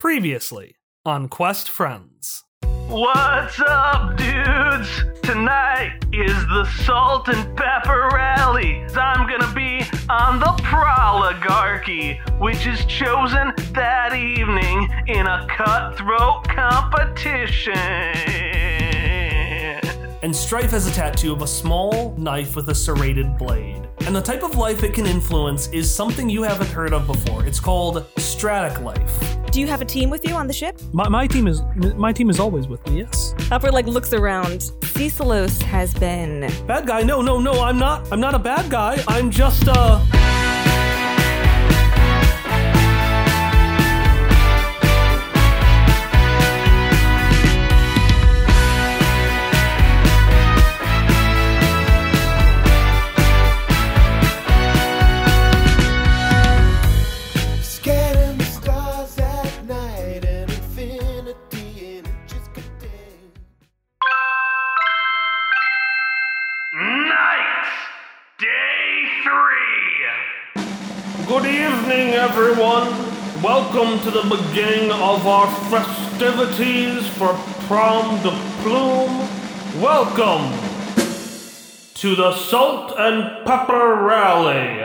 Previously on Quest Friends. What's up, dudes? Tonight is the Salt and Pepper Rally. I'm gonna be on the Proligarchy, which is chosen that evening in a cutthroat competition. And Strife has a tattoo of a small knife with a serrated blade. And the type of life it can influence is something you haven't heard of before. It's called Stratic Life. Do you have a team with you on the ship? My, my team is my team is always with me. Yes. Upper like looks around. Cecilos has been Bad guy? No, no, no, I'm not. I'm not a bad guy. I'm just, uh. Everyone. Welcome to the beginning of our festivities for Prom de Plume. Welcome to the Salt and Pepper Rally.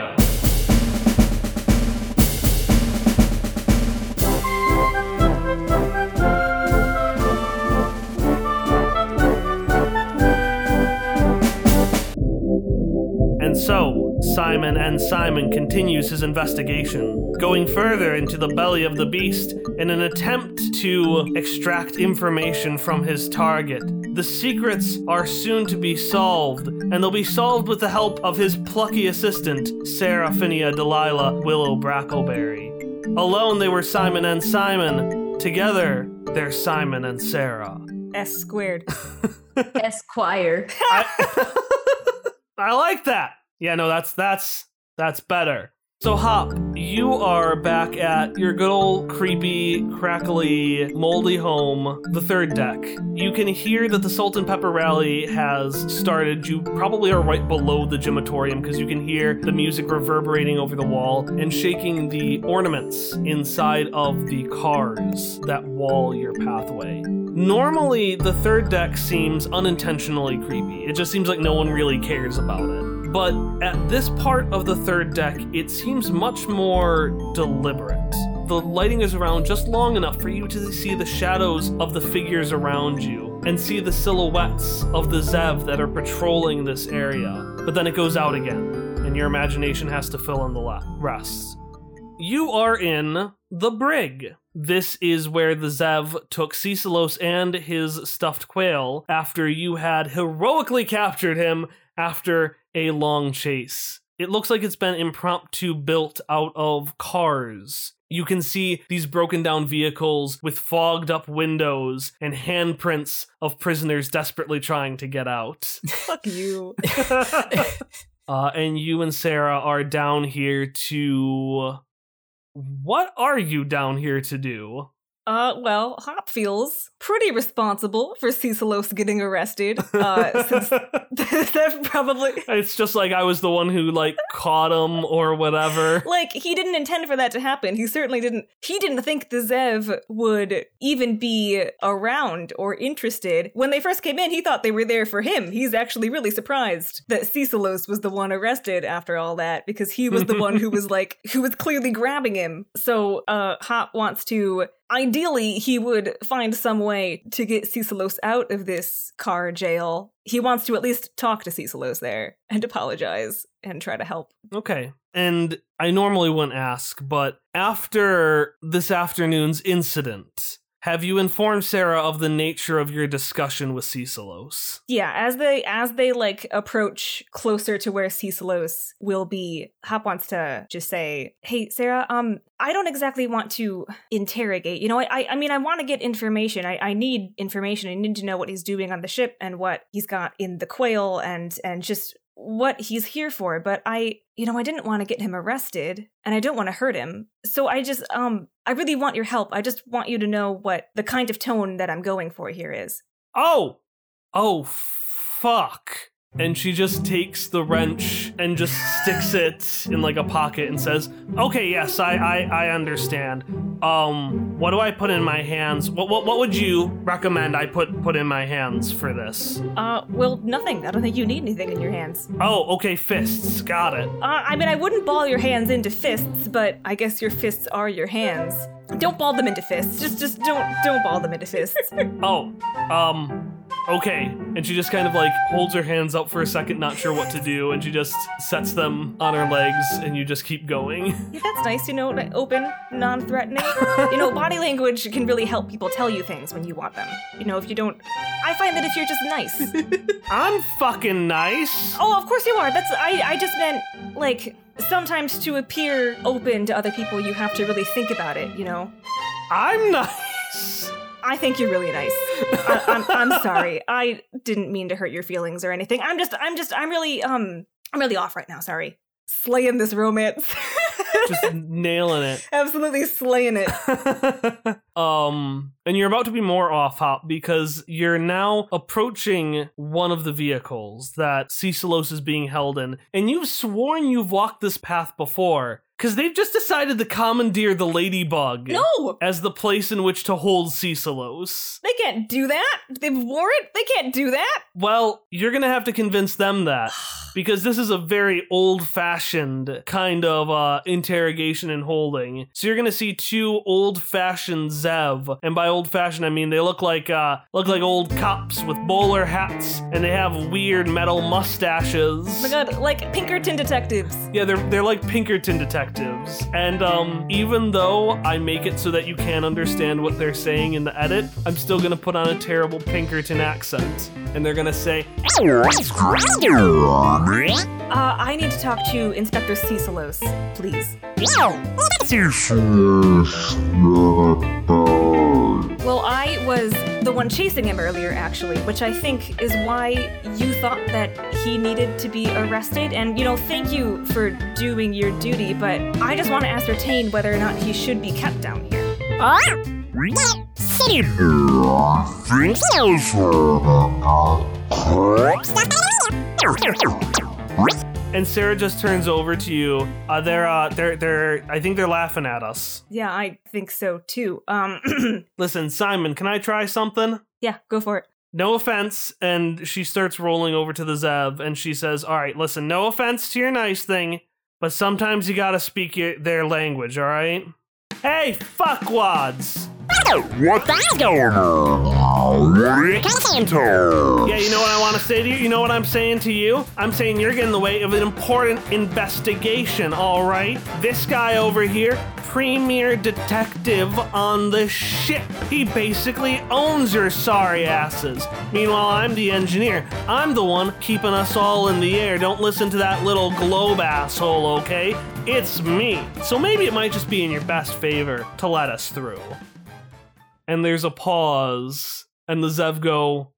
And so, Simon and Simon continues his investigation, going further into the belly of the beast in an attempt to extract information from his target. The secrets are soon to be solved, and they'll be solved with the help of his plucky assistant, Seraphinia Delilah Willow Brackleberry. Alone, they were Simon and Simon. Together, they're Simon and Sarah. S squared. Esquire. I like that. Yeah, no, that's that's that's better. So Hop, you are back at your good old creepy, crackly, moldy home, the third deck. You can hear that the Salt and Pepper Rally has started. You probably are right below the gymatorium because you can hear the music reverberating over the wall and shaking the ornaments inside of the cars that wall your pathway. Normally, the third deck seems unintentionally creepy. It just seems like no one really cares about it. But at this part of the third deck, it seems much more deliberate. The lighting is around just long enough for you to see the shadows of the figures around you and see the silhouettes of the Zev that are patrolling this area. But then it goes out again, and your imagination has to fill in the rest. You are in the brig. This is where the Zev took Cecilos and his stuffed quail after you had heroically captured him after a long chase. It looks like it's been impromptu built out of cars. You can see these broken down vehicles with fogged up windows and handprints of prisoners desperately trying to get out. Fuck you. Uh, and you and Sarah are down here to. What are you down here to do? Uh, well, Hop feels pretty responsible for Cecilos getting arrested. Uh, since that probably It's just like I was the one who like caught him or whatever. like he didn't intend for that to happen. He certainly didn't. He didn't think the Zev would even be around or interested when they first came in. He thought they were there for him. He's actually really surprised that Cecilos was the one arrested after all that because he was the one who was like who was clearly grabbing him. So, uh, Hop wants to. Ideally, he would find some way to get Cecilos out of this car jail. He wants to at least talk to Cecilos there and apologize and try to help. Okay. And I normally wouldn't ask, but after this afternoon's incident, have you informed Sarah of the nature of your discussion with Cecilos? Yeah, as they as they like approach closer to where Cecilos will be, Hop wants to just say, "Hey, Sarah, um, I don't exactly want to interrogate. You know, I I, mean, I want to get information. I, I need information. I need to know what he's doing on the ship and what he's got in the quail and and just what he's here for. But I, you know, I didn't want to get him arrested, and I don't want to hurt him. So I just um, I really want your help. I just want you to know what the kind of tone that I'm going for here is." Oh! Oh, fuck. And she just takes the wrench and just sticks it in like a pocket and says, "Okay, yes, I I, I understand. Um, what do I put in my hands? What, what what would you recommend I put put in my hands for this? Uh, well, nothing. I don't think you need anything in your hands. Oh, okay, fists. Got it. Uh, I mean, I wouldn't ball your hands into fists, but I guess your fists are your hands. Don't ball them into fists. Just, just don't, don't ball them into fists. Oh, um, okay. And she just kind of like holds her hands up for a second, not sure what to do, and she just sets them on her legs, and you just keep going. Yeah, that's nice. You know, open, non-threatening. you know, body language can really help people tell you things when you want them. You know, if you don't, I find that if you're just nice. I'm fucking nice. oh, of course you are. That's I. I just meant like sometimes to appear open to other people, you have to really think about it. You know. I'm nice. I think you're really nice. I, I'm, I'm sorry. I didn't mean to hurt your feelings or anything. I'm just, I'm just, I'm really, um, I'm really off right now. Sorry. Slaying this romance. Just nailing it. Absolutely slaying it. um, and you're about to be more off hop because you're now approaching one of the vehicles that Cecilos is being held in, and you've sworn you've walked this path before. Because they've just decided to commandeer the Ladybug No, as the place in which to hold Cecilos. they can't do that. They've wore it. They can't do that. Well, you're gonna have to convince them that because this is a very old-fashioned kind of uh, interrogation and holding. So you're gonna see two old-fashioned Zev, and by old-fashioned I mean they look like uh, look like old cops with bowler hats, and they have weird metal mustaches. Oh my god, like Pinkerton detectives. Yeah, they're they're like Pinkerton detectives. And um, even though I make it so that you can't understand what they're saying in the edit, I'm still gonna put on a terrible Pinkerton accent, and they're gonna say, Uh, I need to talk to Inspector Cecilos, please. Well, I was the one chasing him earlier, actually, which I think is why you thought that he needed to be arrested. And, you know, thank you for doing your duty, but I just want to ascertain whether or not he should be kept down here. And Sarah just turns over to you. Uh, they're uh, they're they're I think they're laughing at us. Yeah, I think so too. Um, Listen, Simon, can I try something? yeah, go for it. No offense. And she starts rolling over to the Zev and she says, All right, listen, no offense to your nice thing, but sometimes you gotta speak your, their language, all right? Hey, fuckwads! What talking to? Yeah, you know what I want to say to you? You know what I'm saying to you? I'm saying you're getting in the way of an important investigation, all right? This guy over here, premier detective on the ship. He basically owns your sorry asses. Meanwhile, I'm the engineer. I'm the one keeping us all in the air. Don't listen to that little globe asshole, okay? It's me. So maybe it might just be in your best favor to let us through. And there's a pause, and the Zev go,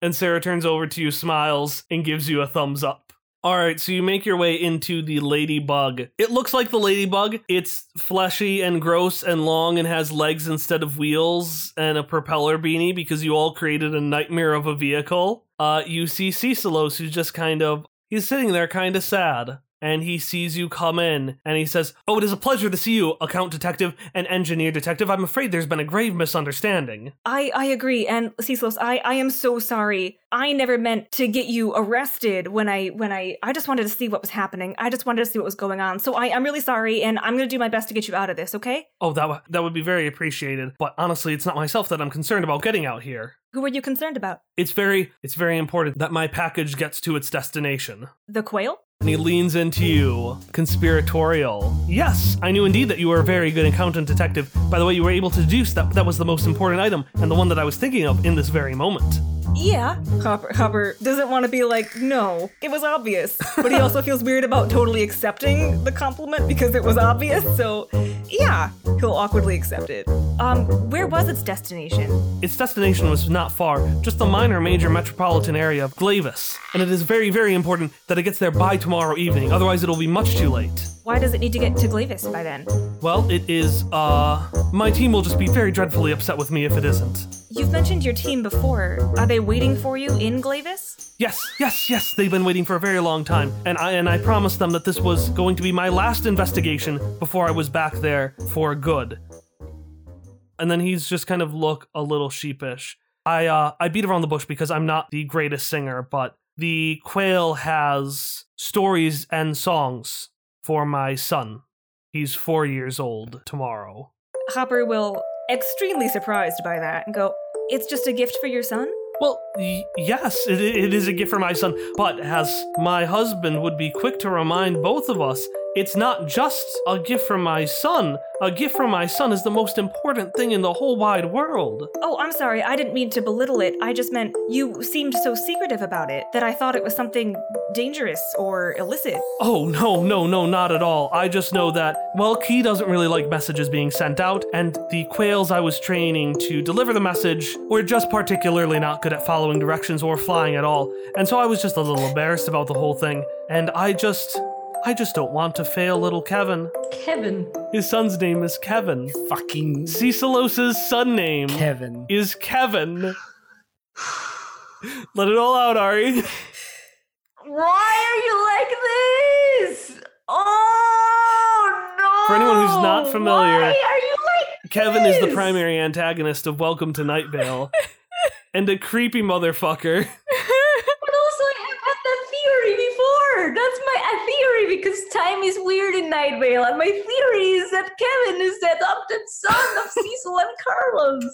and Sarah turns over to you, smiles, and gives you a thumbs up. All right, so you make your way into the ladybug. It looks like the ladybug. It's fleshy and gross and long and has legs instead of wheels and a propeller beanie because you all created a nightmare of a vehicle. Uh, you see Cecilos, who's just kind of he's sitting there, kind of sad. And he sees you come in and he says, Oh, it is a pleasure to see you, account detective and engineer detective. I'm afraid there's been a grave misunderstanding. I, I agree, and Cecilos, I, I am so sorry. I never meant to get you arrested when I when I I just wanted to see what was happening. I just wanted to see what was going on. So I, I'm really sorry, and I'm gonna do my best to get you out of this, okay? Oh, that w- that would be very appreciated. But honestly, it's not myself that I'm concerned about getting out here. Who are you concerned about? It's very it's very important that my package gets to its destination. The quail? And he leans into you, conspiratorial. Yes, I knew indeed that you were a very good accountant detective. By the way, you were able to deduce that that was the most important item and the one that I was thinking of in this very moment. Yeah. Hopper Hopper doesn't want to be like, no, it was obvious. But he also feels weird about totally accepting the compliment because it was obvious. So yeah, he'll awkwardly accept it. Um, where was its destination? Its destination was not far, just the minor major metropolitan area of Glavis, and it is very, very important that it gets there by tomorrow evening, otherwise it'll be much too late. Why does it need to get to Glavis by then? Well, it is, uh, my team will just be very dreadfully upset with me if it isn't. You've mentioned your team before. Are they waiting for you in Glavis? Yes, yes, yes, they've been waiting for a very long time, and I and I promised them that this was going to be my last investigation before I was back there for good. And then he's just kind of look a little sheepish. I uh I beat around the bush because I'm not the greatest singer, but the quail has stories and songs for my son. He's 4 years old tomorrow. Hopper will, extremely surprised by that, and go, It's just a gift for your son? Well, y- yes, it, it is a gift for my son, but as my husband would be quick to remind both of us, it's not just a gift from my son. A gift from my son is the most important thing in the whole wide world. Oh, I'm sorry, I didn't mean to belittle it. I just meant you seemed so secretive about it that I thought it was something dangerous or illicit. Oh, no, no, no, not at all. I just know that, well, Key doesn't really like messages being sent out, and the quails I was training to deliver the message were just particularly not good at following directions or flying at all. And so I was just a little embarrassed about the whole thing, and I just. I just don't want to fail little Kevin. Kevin. His son's name is Kevin. Fucking Cecilos's son name Kevin. is Kevin. Let it all out, Ari. Why are you like this? Oh no! For anyone who's not familiar, why are you like Kevin is the primary antagonist of Welcome to Night Vale. and a creepy motherfucker. But also, I have had that theory before. That's my theory because time is weird in Night Vale, and my theory is that Kevin is the adopted son of Cecil and Carlos.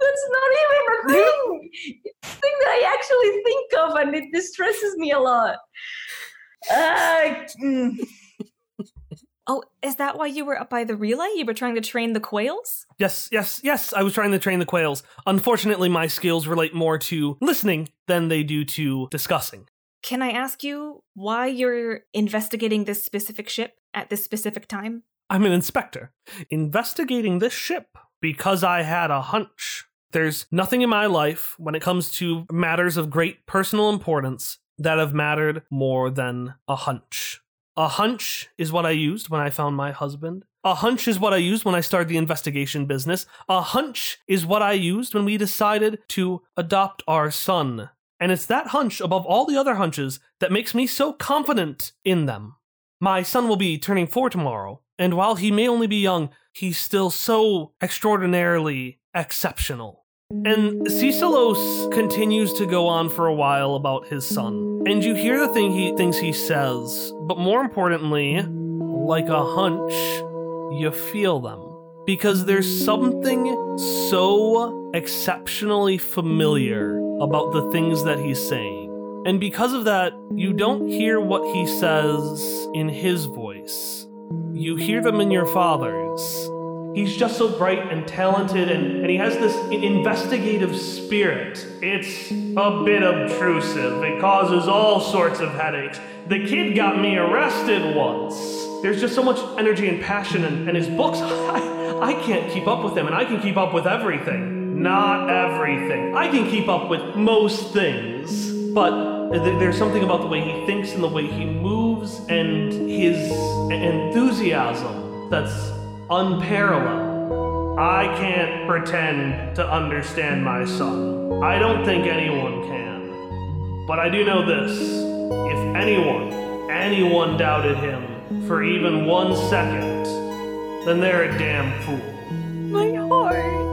That's not even a thing. It's a thing that I actually think of, and it distresses me a lot. Uh, mm. Oh, is that why you were up by the relay? You were trying to train the quails? Yes, yes, yes, I was trying to train the quails. Unfortunately, my skills relate more to listening than they do to discussing. Can I ask you why you're investigating this specific ship at this specific time? I'm an inspector, investigating this ship because I had a hunch. There's nothing in my life when it comes to matters of great personal importance that have mattered more than a hunch. A hunch is what I used when I found my husband. A hunch is what I used when I started the investigation business. A hunch is what I used when we decided to adopt our son. And it's that hunch above all the other hunches that makes me so confident in them. My son will be turning four tomorrow, and while he may only be young, he's still so extraordinarily exceptional. And Cecilos continues to go on for a while about his son. And you hear the thing he thinks he says, but more importantly, like a hunch, you feel them. Because there's something so exceptionally familiar about the things that he's saying. And because of that, you don't hear what he says in his voice. You hear them in your father's. He's just so bright and talented, and, and he has this investigative spirit. It's a bit obtrusive. It causes all sorts of headaches. The kid got me arrested once. There's just so much energy and passion, and, and his books, I, I can't keep up with him, and I can keep up with everything. Not everything. I can keep up with most things. But th- there's something about the way he thinks and the way he moves and his enthusiasm that's unparalleled. I can't pretend to understand my son. I don't think anyone can. But I do know this if anyone, anyone doubted him for even one second, then they're a damn fool. My heart.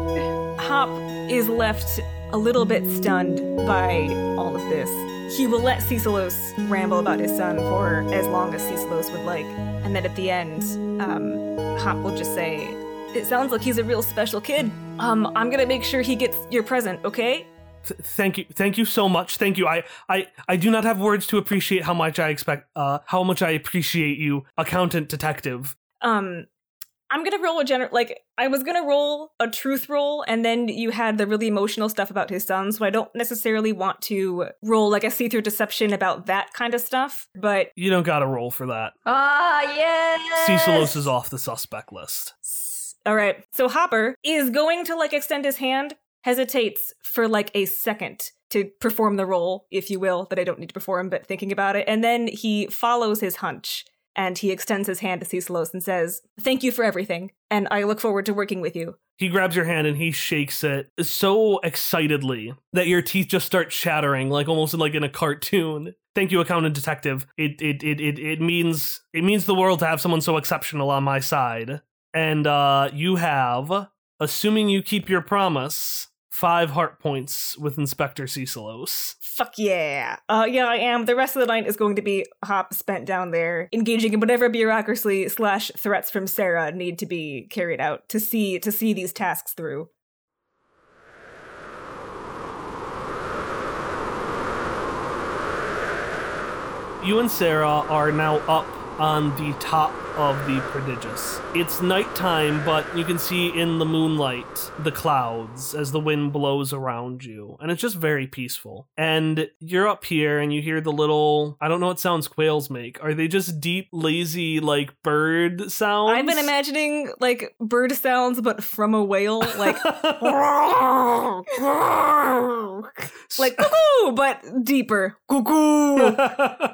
Hop is left a little bit stunned by all of this. He will let Cecilos ramble about his son for as long as Cecilos would like. And then at the end, um, Hop will just say, It sounds like he's a real special kid. Um, I'm gonna make sure he gets your present, okay? Th- thank you thank you so much thank you I, I i do not have words to appreciate how much i expect uh how much i appreciate you accountant detective Um, I'm gonna roll a general like I was gonna roll a truth roll, and then you had the really emotional stuff about his son, so I don't necessarily want to roll like a see-through deception about that kind of stuff. But you don't gotta roll for that Ah, yes. Cecilos is off the suspect list all right, so Hopper is going to like extend his hand, hesitates for like a second to perform the role, if you will, that I don't need to perform, but thinking about it, and then he follows his hunch and he extends his hand to Cecilos and says, Thank you for everything, and I look forward to working with you. He grabs your hand and he shakes it so excitedly that your teeth just start chattering, like almost like in a cartoon. Thank you, accountant detective. It it it it, it means it means the world to have someone so exceptional on my side. And uh you have, assuming you keep your promise, five heart points with Inspector Cecilos. Fuck yeah. Uh, yeah, I am. The rest of the night is going to be Hop spent down there, engaging in whatever bureaucracy slash threats from Sarah need to be carried out to see to see these tasks through. You and Sarah are now up on the top of the prodigious. It's nighttime, but you can see in the moonlight the clouds as the wind blows around you, and it's just very peaceful. And you're up here and you hear the little I don't know what sounds quails make. Are they just deep, lazy, like bird sounds? I've been imagining like bird sounds, but from a whale, like like cuckoo, but deeper. Cuckoo.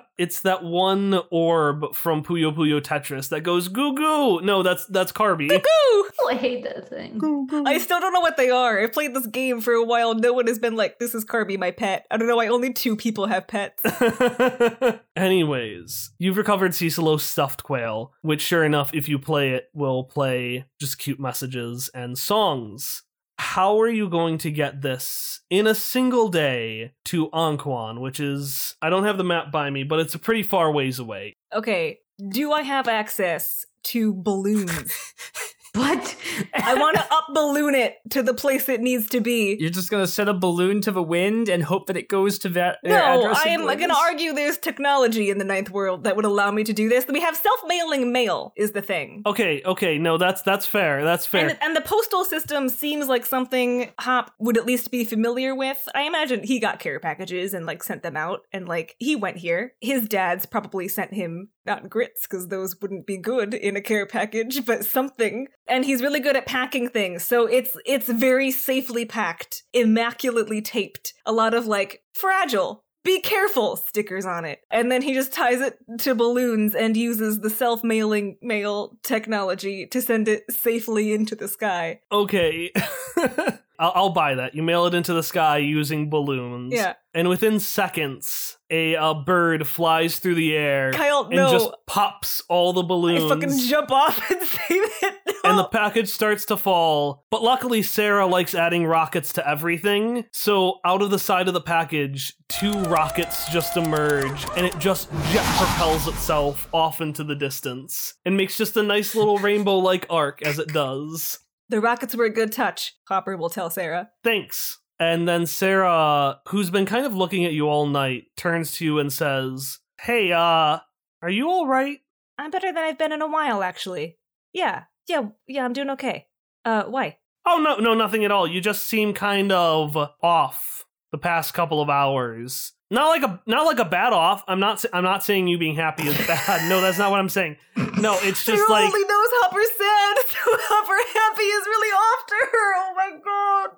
it's that one orb from Puyo Puyo Tetris that goes goo goo. No, that's that's Carby. Cuckoo. Oh, I hate that thing. Goo, goo. I still don't know what they are. I played this game for a while. No one has been like, "This is Carby, my pet." I don't know why only two people have pets. Anyways, you've recovered Cecilo's stuffed quail, which sure enough, if you play it, will play just cute messages and songs. How are you going to get this in a single day to Anquan, which is I don't have the map by me, but it's a pretty far ways away. Okay, do I have access to balloons? What? I want to up balloon it to the place it needs to be. You're just gonna set a balloon to the wind and hope that it goes to that uh, No. I am to argue there's technology in the ninth world that would allow me to do this. We have self-mailing mail is the thing. Okay, okay, no, that's that's fair. That's fair. And, and the postal system seems like something Hop would at least be familiar with. I imagine he got care packages and like sent them out, and like he went here. His dad's probably sent him not grits because those wouldn't be good in a care package, but something. And he's really good at packing things, so it's it's very safely packed, immaculately taped. A lot of like fragile. Be careful stickers on it. And then he just ties it to balloons and uses the self mailing mail technology to send it safely into the sky. okay. I'll, I'll buy that. You mail it into the sky using balloons. Yeah. And within seconds, a, a bird flies through the air Kyle, and no. just pops all the balloons. I fucking jump off and save it. and the package starts to fall. But luckily, Sarah likes adding rockets to everything. So, out of the side of the package, two rockets just emerge, and it just jet propels itself off into the distance and makes just a nice little rainbow like arc as it does. The rockets were a good touch, Hopper will tell Sarah. Thanks. And then Sarah, who's been kind of looking at you all night, turns to you and says, Hey, uh, are you all right? I'm better than I've been in a while, actually. Yeah, yeah, yeah, I'm doing okay. Uh, why? Oh no, no, nothing at all. You just seem kind of off the past couple of hours. Not like a not like a bad off. I'm not. I'm not saying you being happy is bad. No, that's not what I'm saying. No, it's just like only knows Hopper's sad, Hopper happy is really off to her. Oh my god.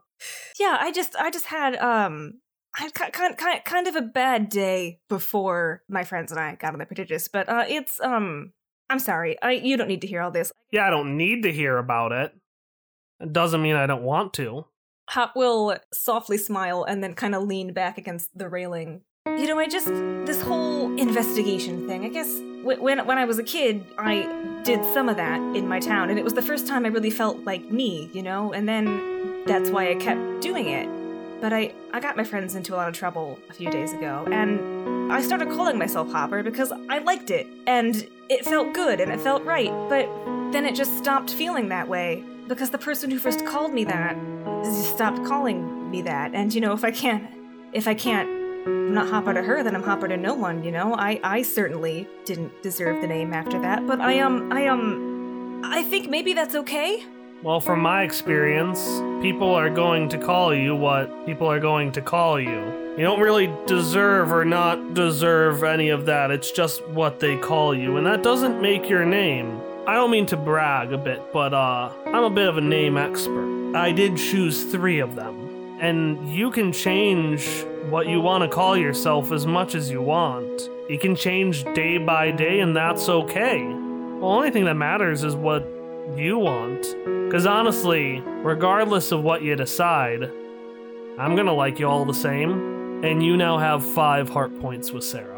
Yeah, I just, I just had, um, I had kind, kind, kind of a bad day before my friends and I got on the prodigious, but uh, it's, um, I'm sorry. I, you don't need to hear all this. yeah. I don't need to hear about it. It doesn't mean I don't want to. Hop will softly smile and then kind of lean back against the railing. You know, I just this whole investigation thing. I guess wh- when when I was a kid, I did some of that in my town, and it was the first time I really felt like me. You know, and then that's why I kept doing it. But I I got my friends into a lot of trouble a few days ago, and I started calling myself Hopper because I liked it, and it felt good and it felt right. But then it just stopped feeling that way because the person who first called me that stopped calling me that. And you know, if I can't, if I can't, I'm not Hopper to her, then I'm Hopper to no one. You know, I I certainly didn't deserve the name after that. But I um I um I think maybe that's okay. Well, from my experience, people are going to call you what people are going to call you. You don't really deserve or not deserve any of that. It's just what they call you, and that doesn't make your name. I don't mean to brag a bit, but uh, I'm a bit of a name expert. I did choose three of them, and you can change what you want to call yourself as much as you want. You can change day by day, and that's okay. The only thing that matters is what you want. Because honestly, regardless of what you decide, I'm gonna like you all the same. And you now have five heart points with Sarah.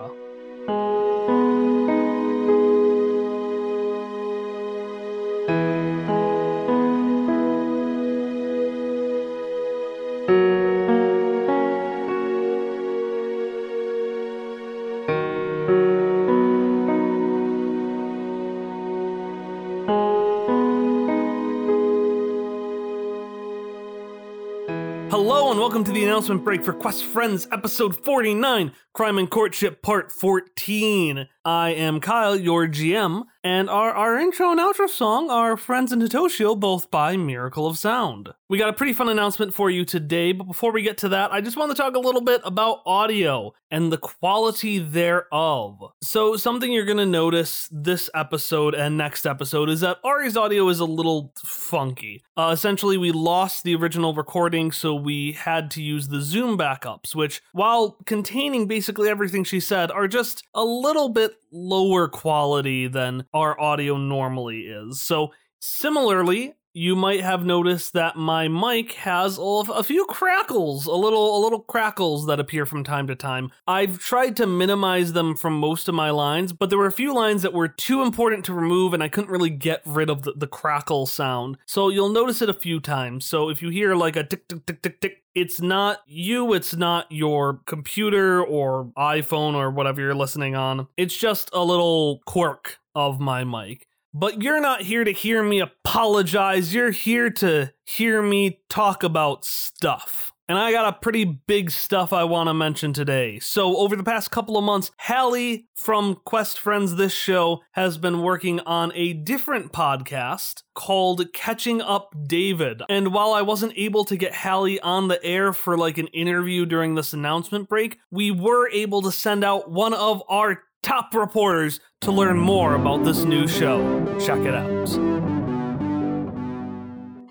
Announcement break for Quest Friends episode 49, Crime and Courtship part 14. I am Kyle, your GM, and our, our intro and outro song are Friends and Hitoshio, both by Miracle of Sound. We got a pretty fun announcement for you today, but before we get to that, I just want to talk a little bit about audio and the quality thereof. So, something you're going to notice this episode and next episode is that Ari's audio is a little funky. Uh, essentially, we lost the original recording, so we had to use the Zoom backups, which, while containing basically everything she said, are just a little bit lower quality than our audio normally is. So, similarly, you might have noticed that my mic has a few crackles, a little a little crackles that appear from time to time. I've tried to minimize them from most of my lines, but there were a few lines that were too important to remove and I couldn't really get rid of the, the crackle sound. So you'll notice it a few times. So if you hear like a tick tick tick tick tick it's not you, it's not your computer or iPhone or whatever you're listening on. It's just a little quirk of my mic. But you're not here to hear me apologize. You're here to hear me talk about stuff. And I got a pretty big stuff I want to mention today. So, over the past couple of months, Hallie from Quest Friends This Show has been working on a different podcast called Catching Up David. And while I wasn't able to get Hallie on the air for like an interview during this announcement break, we were able to send out one of our top reporters to learn more about this new show. Check it out.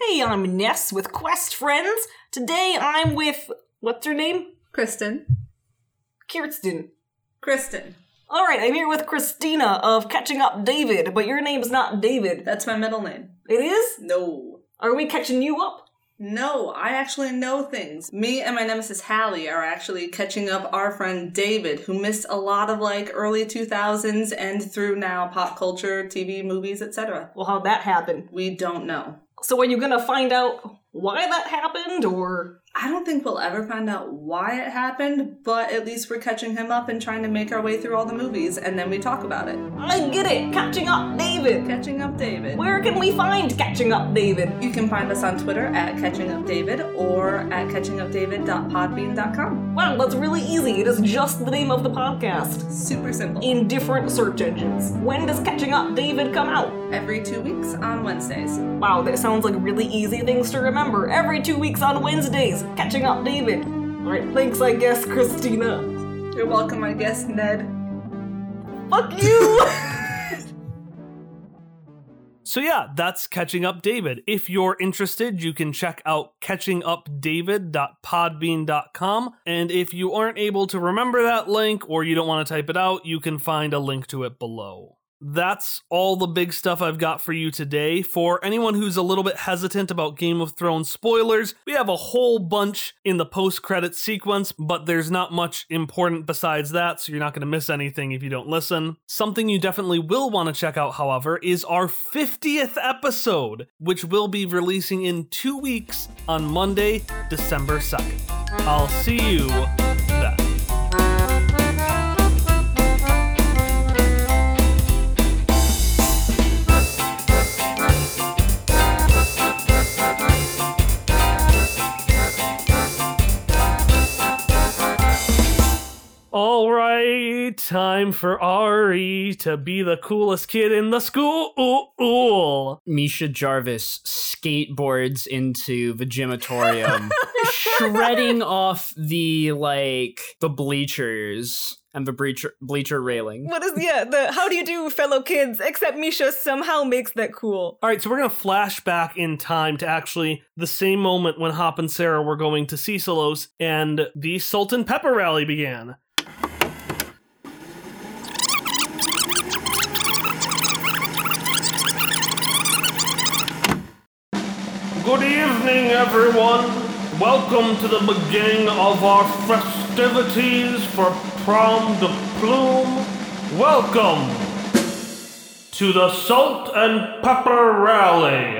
Hey, I'm Ness with Quest Friends. Today I'm with what's her name? Kristen. Kirsten. Kristen. All right, I'm here with Christina of Catching Up David, but your name's not David. That's my middle name. It is? No. Are we catching you up? No, I actually know things. Me and my nemesis Hallie are actually catching up our friend David, who missed a lot of like early 2000s and through now pop culture, TV, movies, etc. Well, how'd that happen? We don't know. So are you gonna find out why that happened, or I don't think we'll ever find out why it happened, but at least we're catching him up and trying to make our way through all the movies, and then we talk about it. I get it, Catching Up David. Catching Up David. Where can we find Catching Up David? You can find us on Twitter at Catching Up David or at catchingupdavid.podbean.com. Wow, that's really easy. It is just the name of the podcast Super simple. in different search engines. When does Catching Up David come out? Every two weeks on Wednesdays. Wow, that sounds like really easy things to remember. Every two weeks on Wednesdays, catching up David. Alright, thanks, I guess, Christina. You're welcome, I guess, Ned. Fuck you! So yeah, that's Catching Up David. If you're interested, you can check out catchingupdavid.podbean.com. And if you aren't able to remember that link or you don't want to type it out, you can find a link to it below. That's all the big stuff I've got for you today. For anyone who's a little bit hesitant about Game of Thrones spoilers, we have a whole bunch in the post credit sequence, but there's not much important besides that, so you're not going to miss anything if you don't listen. Something you definitely will want to check out, however, is our 50th episode, which will be releasing in two weeks on Monday, December 2nd. I'll see you All right, time for Ari to be the coolest kid in the school. Misha Jarvis skateboards into the gymatorium, shredding off the like the bleachers and the bleacher bleacher railing. What is yeah, the how do you do, fellow kids? Except Misha somehow makes that cool. All right, so we're gonna flash back in time to actually the same moment when Hop and Sarah were going to Cecilos and the Salt and Pepper Rally began. Good evening, everyone. Welcome to the beginning of our festivities for Prom de Plume. Welcome to the Salt and Pepper Rally.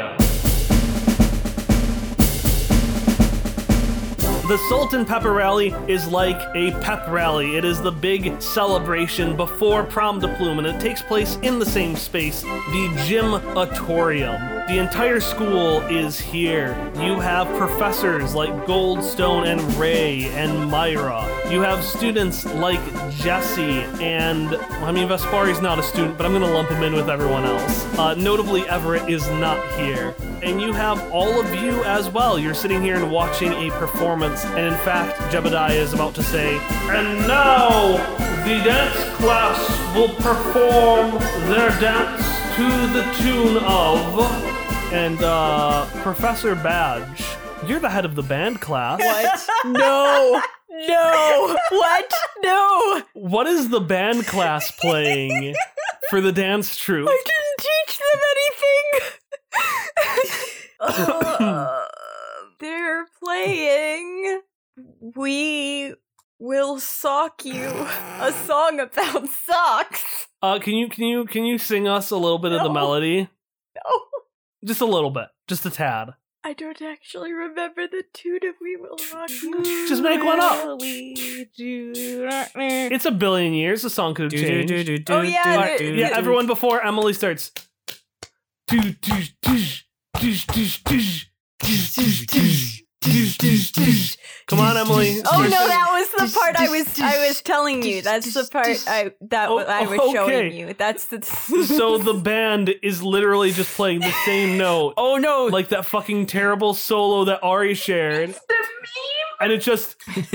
The Salt and Pepper Rally is like a pep rally. It is the big celebration before Prom de Plume, and it takes place in the same space, the Gym-atorium. The entire school is here. You have professors like Goldstone and Ray and Myra. You have students like Jesse and, I mean, Vespari's not a student, but I'm gonna lump him in with everyone else. Uh, notably, Everett is not here. And you have all of you as well. You're sitting here and watching a performance, and in fact, Jebediah is about to say, And now, the dance class will perform their dance to the tune of. And, uh, Professor Badge, you're the head of the band class. What? no. No. What? No. What is the band class playing for the dance troupe? I didn't teach them anything. Uh, they're playing We Will Sock You, a song about socks. Uh, can you can you can you sing us a little bit of the melody? No, Just a little bit, just a tad. I don't actually remember the tune of We Will Rock You. Just make one up. Really do not- It's a billion years. The song could have changed. Oh, yeah, Alright, the- yeah. Everyone, before Emily starts. Tush, tush, tush, tush, tush, tush, tush, tush, tush, tush, tush, tush. Come on, Emily. Oh no, that was the part I was I was telling you. That's the part I that oh, I was oh, okay. showing you. That's the So the band is literally just playing the same note. Oh no. Like that fucking terrible solo that Ari shared. It's the meme. And it's just and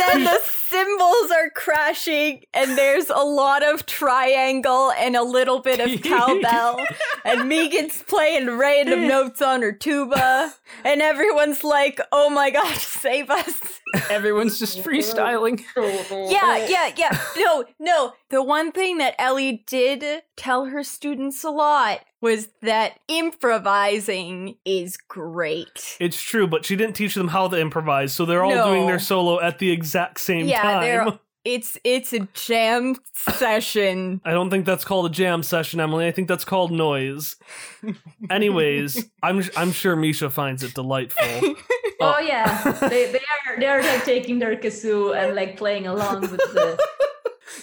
then the cymbals are crashing and there's a lot of triangle and a little bit of cowbell and Megan's playing random notes on her tuba and everyone's like oh my gosh save us. Everyone's just freestyling. yeah yeah yeah. No no. The one thing that ellie did tell her students a lot was that improvising is great It's true, but she didn't teach them how to improvise, so they're all No. doing their solo at the exact same yeah time. they're it's it's a jam session I don't think that's called a jam session, Emily. I think that's called noise. Anyways, I'm I'm sure Misha finds it delightful. Oh yeah, they they are they are like taking their kazoo and like playing along with the.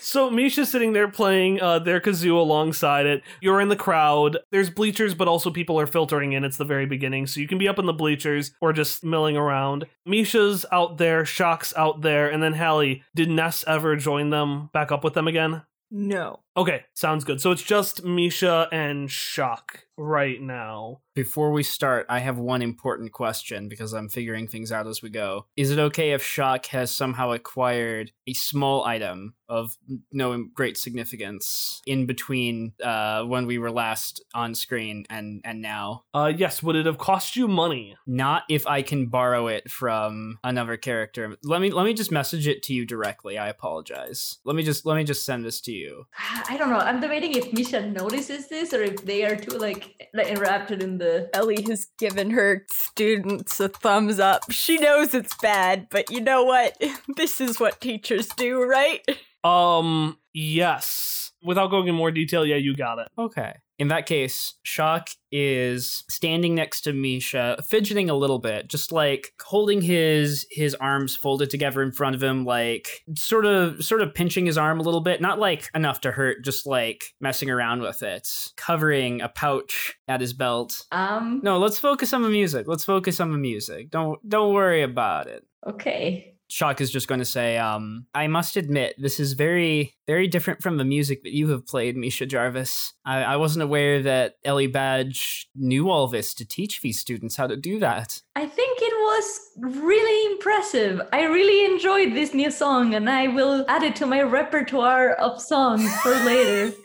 So Misha's sitting there playing uh, their kazoo alongside it. You're in the crowd. There's bleachers, but also people are filtering in. It's the very beginning, so you can be up in the bleachers or just milling around. Misha's out there, Shock's out there, and then Hallie. Did Ness ever join them back up with them again? no Okay, sounds good. So it's just Misha and Shock right now. Before we start, I have one important question because I'm figuring things out as we go. Is it okay if Shock has somehow acquired a small item of no great significance in between uh, when we were last on screen and and now? Uh, yes, would it have cost you money? Not if I can borrow it from another character. Let me let me just message it to you directly. I apologize. Let me just let me just send this to you. I don't know. I'm debating if Misha notices this or if they are too like, like enraptured in the. Ellie has given her students a thumbs up. She knows it's bad, but you know what? This is what teachers do, right? Um, yes. Without going in more detail, yeah, you got it. Okay. In that case, Shock is standing next to Misha, fidgeting a little bit, just like holding his his arms folded together in front of him, like sort of sort of pinching his arm a little bit, not like enough to hurt, just like messing around with it, covering a pouch at his belt. Um. No, let's focus on the music. Let's focus on the music. Don't don't worry about it. Okay. Shock is just going to say, um, I must admit, this is very, very different from the music that you have played, Misha Jarvis. I, I wasn't aware that Ellie Badge knew all this to teach these students how to do that. I think it was really impressive. I really enjoyed this new song, and I will add it to my repertoire of songs for later.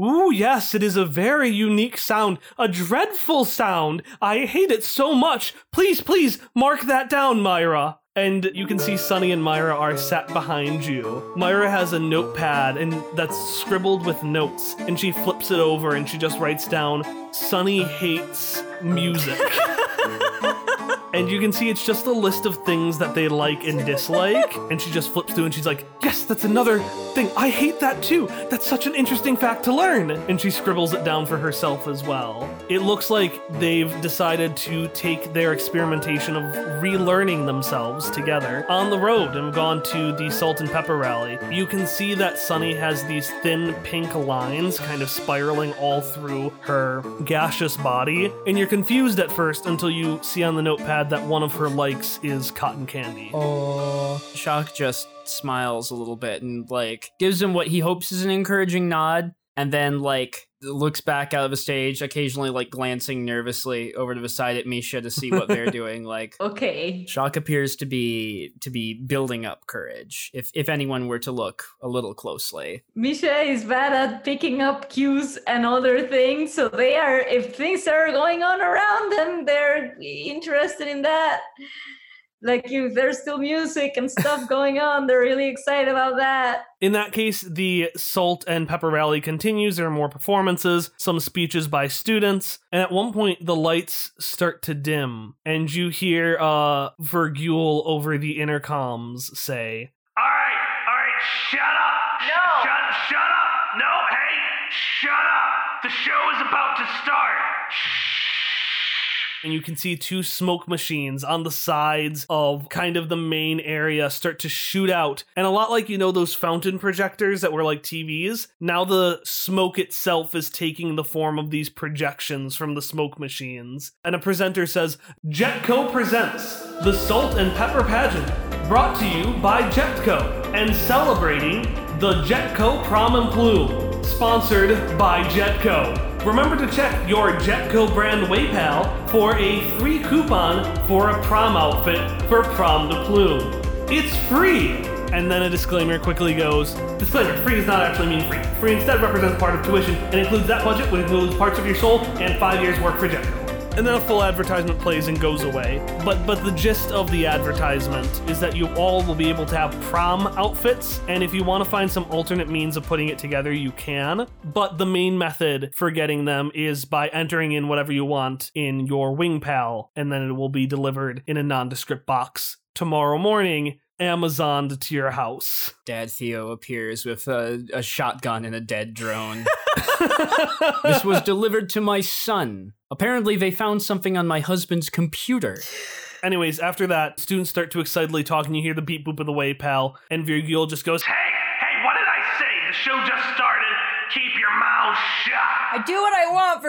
Ooh, yes, it is a very unique sound. A dreadful sound. I hate it so much. Please, please, mark that down, Myra. And you can see Sunny and Myra are sat behind you. Myra has a notepad and that's scribbled with notes, and she flips it over and she just writes down, Sunny hates music. and you can see it's just a list of things that they like and dislike. And she just flips through and she's like, Yes, that's another thing. I hate that too. That's such an interesting fact to learn. And she scribbles it down for herself as well. It looks like they've decided to take their experimentation of relearning themselves together on the road and gone to the Salt and Pepper Rally. You can see that Sunny has these thin pink lines kind of spiraling all through her gaseous body. And you're confused at first until you see on the notepad that one of her likes is cotton candy. Oh. Shock just smiles a little bit and like gives him what he hopes is an encouraging nod and then like looks back out of the stage occasionally like glancing nervously over to the side at Misha to see what they're doing like Okay. Shock appears to be to be building up courage if if anyone were to look a little closely Misha is bad at picking up cues and other things, so they are, if things are going on around them, they're interested in that. Like you there's still music and stuff going on, they're really excited about that. In that case, the Salt and Pepper Rally continues. There are more performances, some speeches by students, and at one point the lights start to dim, and you hear uh Vergule over the intercoms say, All right, all right, shut up. No. Shut, shut up. No, hey, shut up. The show is about to start. And you can see two smoke machines on the sides of kind of the main area start to shoot out. And a lot like, you know, those fountain projectors that were like TVs, now the smoke itself is taking the form of these projections from the smoke machines. And a presenter says, Jetco presents the Salt and Pepper Pageant, brought to you by Jetco, and celebrating the Jetco Prom and Plume, sponsored by Jetco. Remember to check your Jetco brand WayPal for a free coupon for a prom outfit for prom de plume. It's free! And then a disclaimer quickly goes Disclaimer free does not actually mean free. Free instead represents part of tuition and includes that budget, which includes parts of your soul and five years' work for Jetco. And then a full advertisement plays and goes away. But but the gist of the advertisement is that you all will be able to have prom outfits, and if you want to find some alternate means of putting it together, you can. But the main method for getting them is by entering in whatever you want in your WayPal, and then it will be delivered in a nondescript box tomorrow morning, Amazoned to your house. Dad Theo appears with a, a shotgun and a dead drone. this was delivered to my son. Apparently, they found something on my husband's computer. Anyways, after that, students start to excitedly talk, and you hear the beep boop of the WayPal, and Vergule just goes, Hey, hey, what did I say? The show just started. Keep your mouth shut. I do what I want,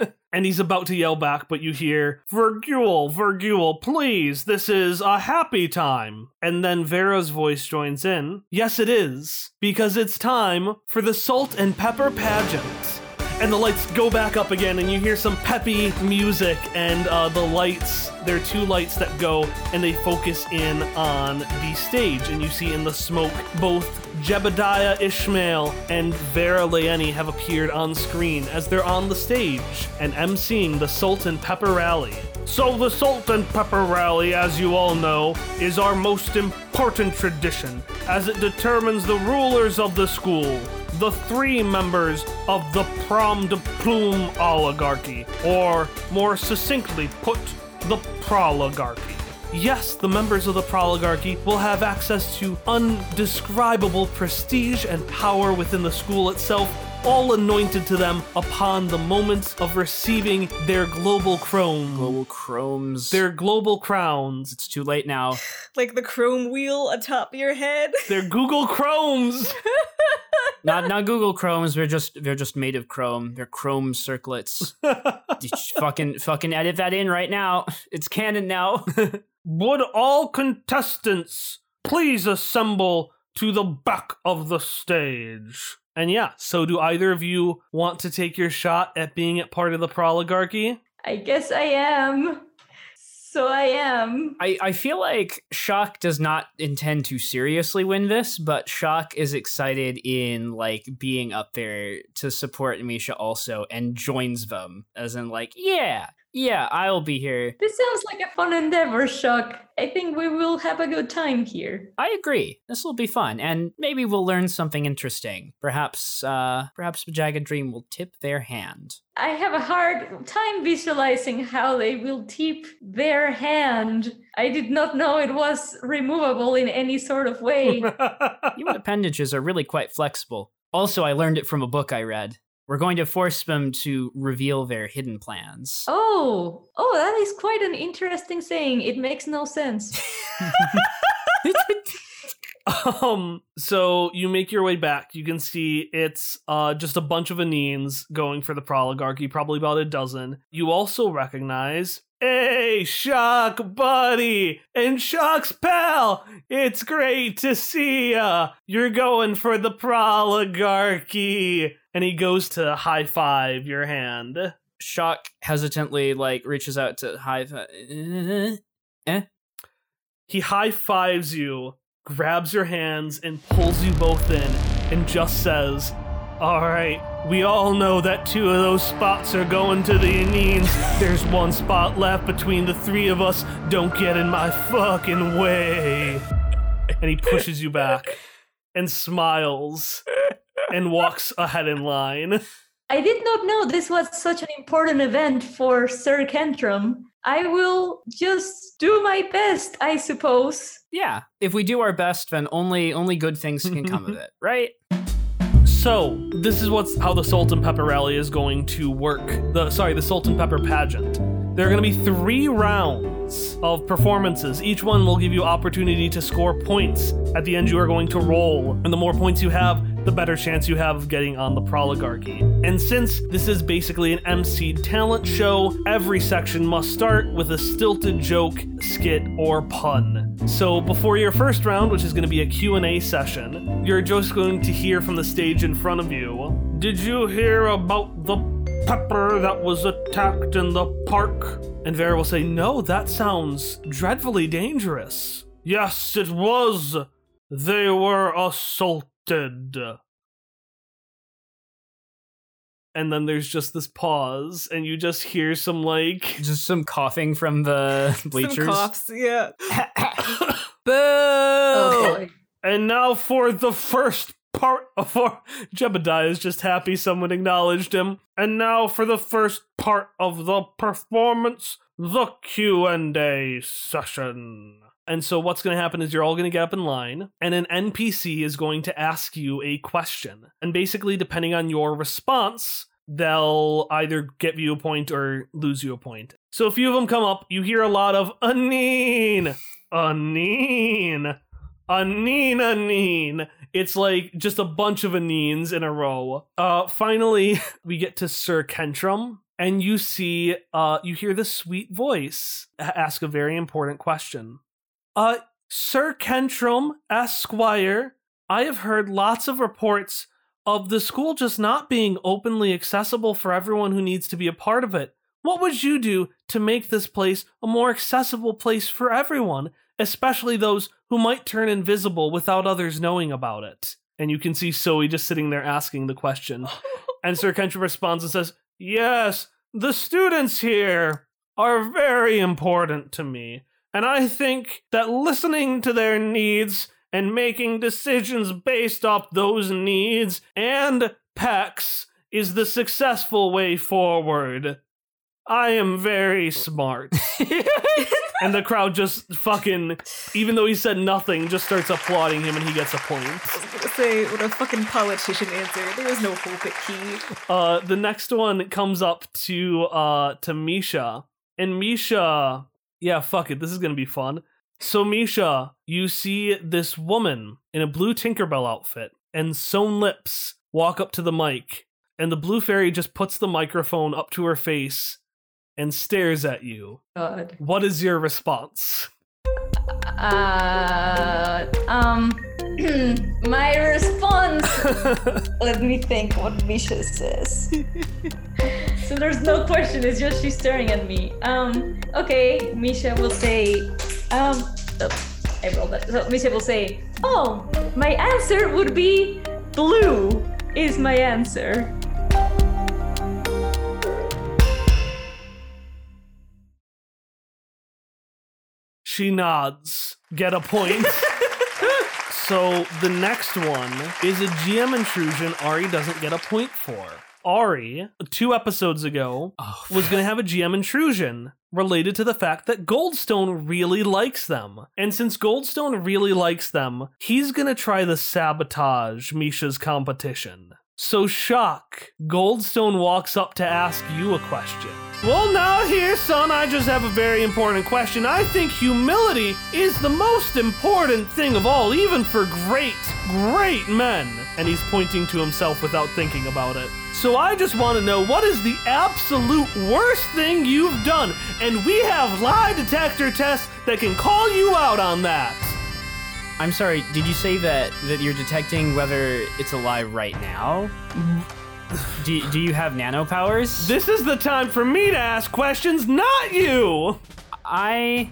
Vergule. and he's about to yell back, but you hear, Vergule, Vergule, please, this is a happy time. And then Vera's voice joins in. Yes, it is, because it's time for the Salt and Pepper pageant. And the lights go back up again, and you hear some peppy music, and uh, the lights, there are two lights that go, and they focus in on the stage. And you see in the smoke both Jebediah Ishmael and Vera Leoni have appeared on screen as they're on the stage and emceeing the Salt and Pepper Rally. So, the Salt and Pepper Rally, as you all know, is our most important tradition as it determines the rulers of the school, the three members of the Prom de Plume oligarchy, or more succinctly put, the proligarchy. Yes, the members of the proligarchy will have access to undescribable prestige and power within the school itself, all anointed to them upon the moment of receiving their global chrome. Global chromes. Their global crowns. It's too late now. like the chrome wheel atop your head. Their Google Chromes. not not Google Chromes. They're just they're just made of chrome. They're chrome circlets. Fucking fucking edit that in right now. It's canon now. Would all contestants please assemble to the back of the stage? And yeah, so do either of you want to take your shot at being a part of the proligarchy? I guess I am. So I am. I, I feel like Shock does not intend to seriously win this, but Shock is excited in like being up there to support Misha also and joins them. As in like, yeah, Yeah, I'll be here. This sounds like a fun endeavor, Shock. I think we will have a good time here. I agree. This will be fun, and maybe we'll learn something interesting. Perhaps, uh, perhaps Jagged Dream will tip their hand. I have a hard time visualizing how they will tip their hand. I did not know it was removable in any sort of way. Human appendages are really quite flexible. Also, I learned it from a book I read. We're going to force them to reveal their hidden plans. oh, oh, that is quite an interesting saying. It makes no sense. um so you make your way back you can see it's uh just a bunch of anines going for the proligarchy probably about a dozen you also recognize hey shock buddy and shock's pal it's great to see ya you're going for the proligarchy and he goes to high five your hand Shock hesitantly like reaches out to high five. Eh? Eh? he high fives you, grabs your hands, and pulls you both in, and just says, All right, we all know that two of those spots are going to the Anines. There's one spot left between the three of us. Don't get in my fucking way. And he pushes you back and smiles and walks ahead in line. I did not know this was such an important event for Sir Kentrum. I will just do my best, I suppose. Yeah, if we do our best, then only only good things can come of it, right? So, this is what's how the Salt and Pepper Rally is going to work. The sorry, the Salt and Pepper pageant. There are going to be 3 rounds of performances. Each one will give you opportunity to score points. At the end you are going to roll, and the more points you have, the better chance you have of getting on the proligarchy. And since this is basically an MC talent show, every section must start with a stilted joke, skit, or pun. So before your first round, which is going to be a Q&A session, you're just going to hear from the stage in front of you. Did you hear about the pepper that was attacked in the park? And Vera will say, No, that sounds dreadfully dangerous. Yes, it was. They were assaulted. And then there's just this pause, and you just hear some like Just some coughing from the bleachers. Some coughs, yeah. Boo! Oh boy. And now for the first part of our Jebediah is just happy someone acknowledged him. And now for the first part of the performance, the Q&A session. And so what's going to happen is you're all going to get up in line and an NPC is going to ask you a question. And basically depending on your response, they'll either give you a point or lose you a point. So a few of them come up, you hear a lot of Aneen, Aneen, Aneen, Aneen. It's like just a bunch of Anines in a row. Uh, finally, we get to Sir Kentrum, and you see, uh, you hear the sweet voice ask a very important question. Uh, Sir Kentrum, Esquire, I have heard lots of reports of the school just not being openly accessible for everyone who needs to be a part of it. What would you do to make this place a more accessible place for everyone, especially those who might turn invisible without others knowing about it? And you can see Zoe just sitting there asking the question. and Sir Kentrum responds and says, Yes, the students here are very important to me. And I think that listening to their needs and making decisions based off those needs and pecs is the successful way forward. I am very smart. and the crowd just fucking, even though he said nothing, just starts applauding him and he gets a point. I was gonna say, what a fucking politician answer. There is no hope at Key. Uh, the next one comes up to uh to Misha, and Misha, yeah, fuck it, this is gonna be fun. So Misha, you see this woman in a blue Tinkerbell outfit and sewn lips walk up to the mic, and the blue fairy just puts the microphone up to her face and stares at you. God. What is your response? Uh, um, my response. Let me think what Misha says. so there's no question. It's just she's staring at me. Um, okay. Misha will say, um, oh, I rolled that. So Misha will say, oh, my answer would be blue. Is my answer. She nods. Get a point. so the next one is a GM intrusion Ari doesn't get a point for. Ari, two episodes ago, Oh, was going to have a GM intrusion related to the fact that Goldstone really likes them. And since Goldstone really likes them, he's going to try to sabotage Misha's competition. So, Shock, Goldstone walks up to ask you a question. Well, now here, son, I just have a very important question. I think humility is the most important thing of all, even for great, great men. And he's pointing to himself without thinking about it. So I just want to know what is the absolute worst thing you've done? And we have lie detector tests that can call you out on that. I'm sorry, did you say that that you're detecting whether it's a lie right now? do, do you have nano powers? This is the time for me to ask questions, not you. I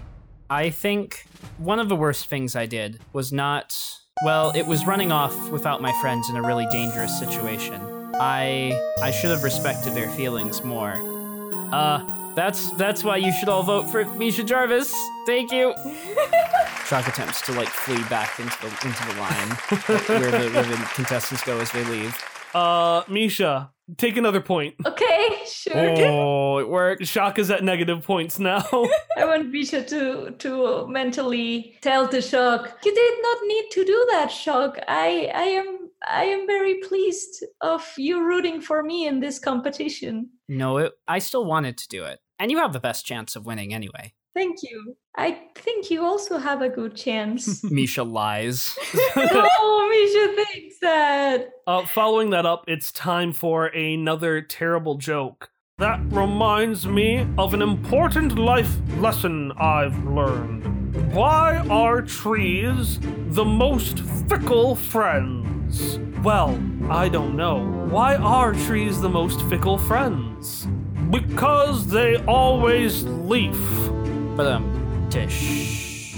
I think one of the worst things I did was not well, it was running off without my friends in a really dangerous situation. I I should have respected their feelings more. Uh that's that's why you should all vote for Misha Jarvis. Thank you. Shock attempts to like flee back into the into the line where the where the contestants go as they leave. Uh, Misha, take another point. Okay, sure. Oh, it worked. Shock is at negative points now. I want Misha to to mentally tell to Shock. You did not need to do that, Shock. I I am I am very pleased of you rooting for me in this competition. No, it, I still wanted to do it, and you have the best chance of winning anyway. Thank you. I think you also have a good chance. Misha lies. no, Misha thinks that. Uh, following that up, it's time for another terrible joke. That reminds me of an important life lesson I've learned. Why are trees the most fickle friends? Well, I don't know. Why are trees the most fickle friends? Because they always leaf. But um, tish,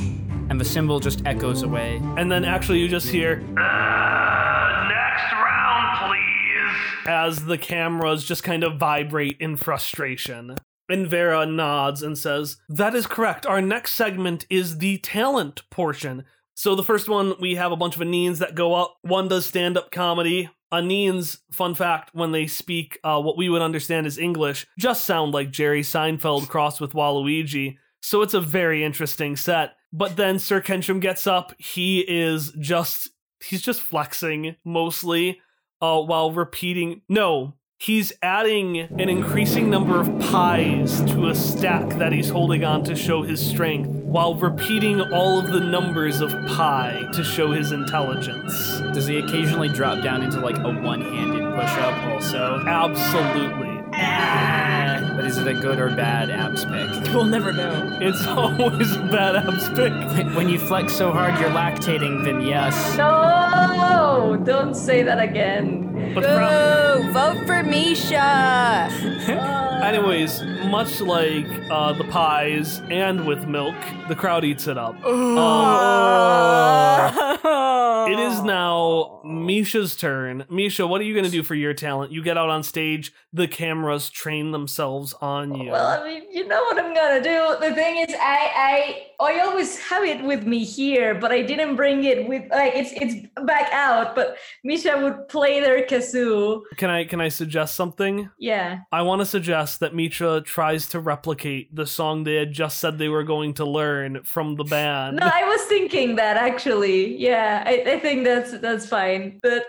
and the cymbal just echoes away. And then actually, you just hear Uh, next round, please. as the cameras just kind of vibrate in frustration. And Vera nods and says, That is correct. Our next segment is the talent portion. So, the first one, we have a bunch of Anines that go up. One does stand up comedy. Anines, fun fact, when they speak uh, what we would understand as English, just sound like Jerry Seinfeld crossed with Waluigi. So, it's a very interesting set. But then Sir Kentrum gets up. He is just, he's just flexing mostly uh, while repeating. No, he's adding an increasing number of pies to a stack that he's holding on to show his strength, while repeating all of the numbers of pi to show his intelligence. Does he occasionally drop down into like a one-handed push-up also? Absolutely. Ah. But is it a good or bad abs pick? We'll never know. It's always a bad abs pick. When you flex so hard you're lactating, then yes. No, don't say that again. But from- Boo! Vote for Misha! anyways, much like uh, the pies and with milk, the crowd eats it up. It is now Misha's turn. Misha, what are you going to do for your talent? You get out on stage, the cameras train themselves on you. Well, I mean, you know what I'm gonna do. The thing is, I I I always have it with me here, but I didn't bring it with like it's it's back out. But Misha would play their kazoo. Can I can I suggest something? Yeah. I want to suggest that Misha tries to replicate the song they had just said they were going to learn from the band. No, I was thinking that actually. Yeah, I, I think that's that's fine. The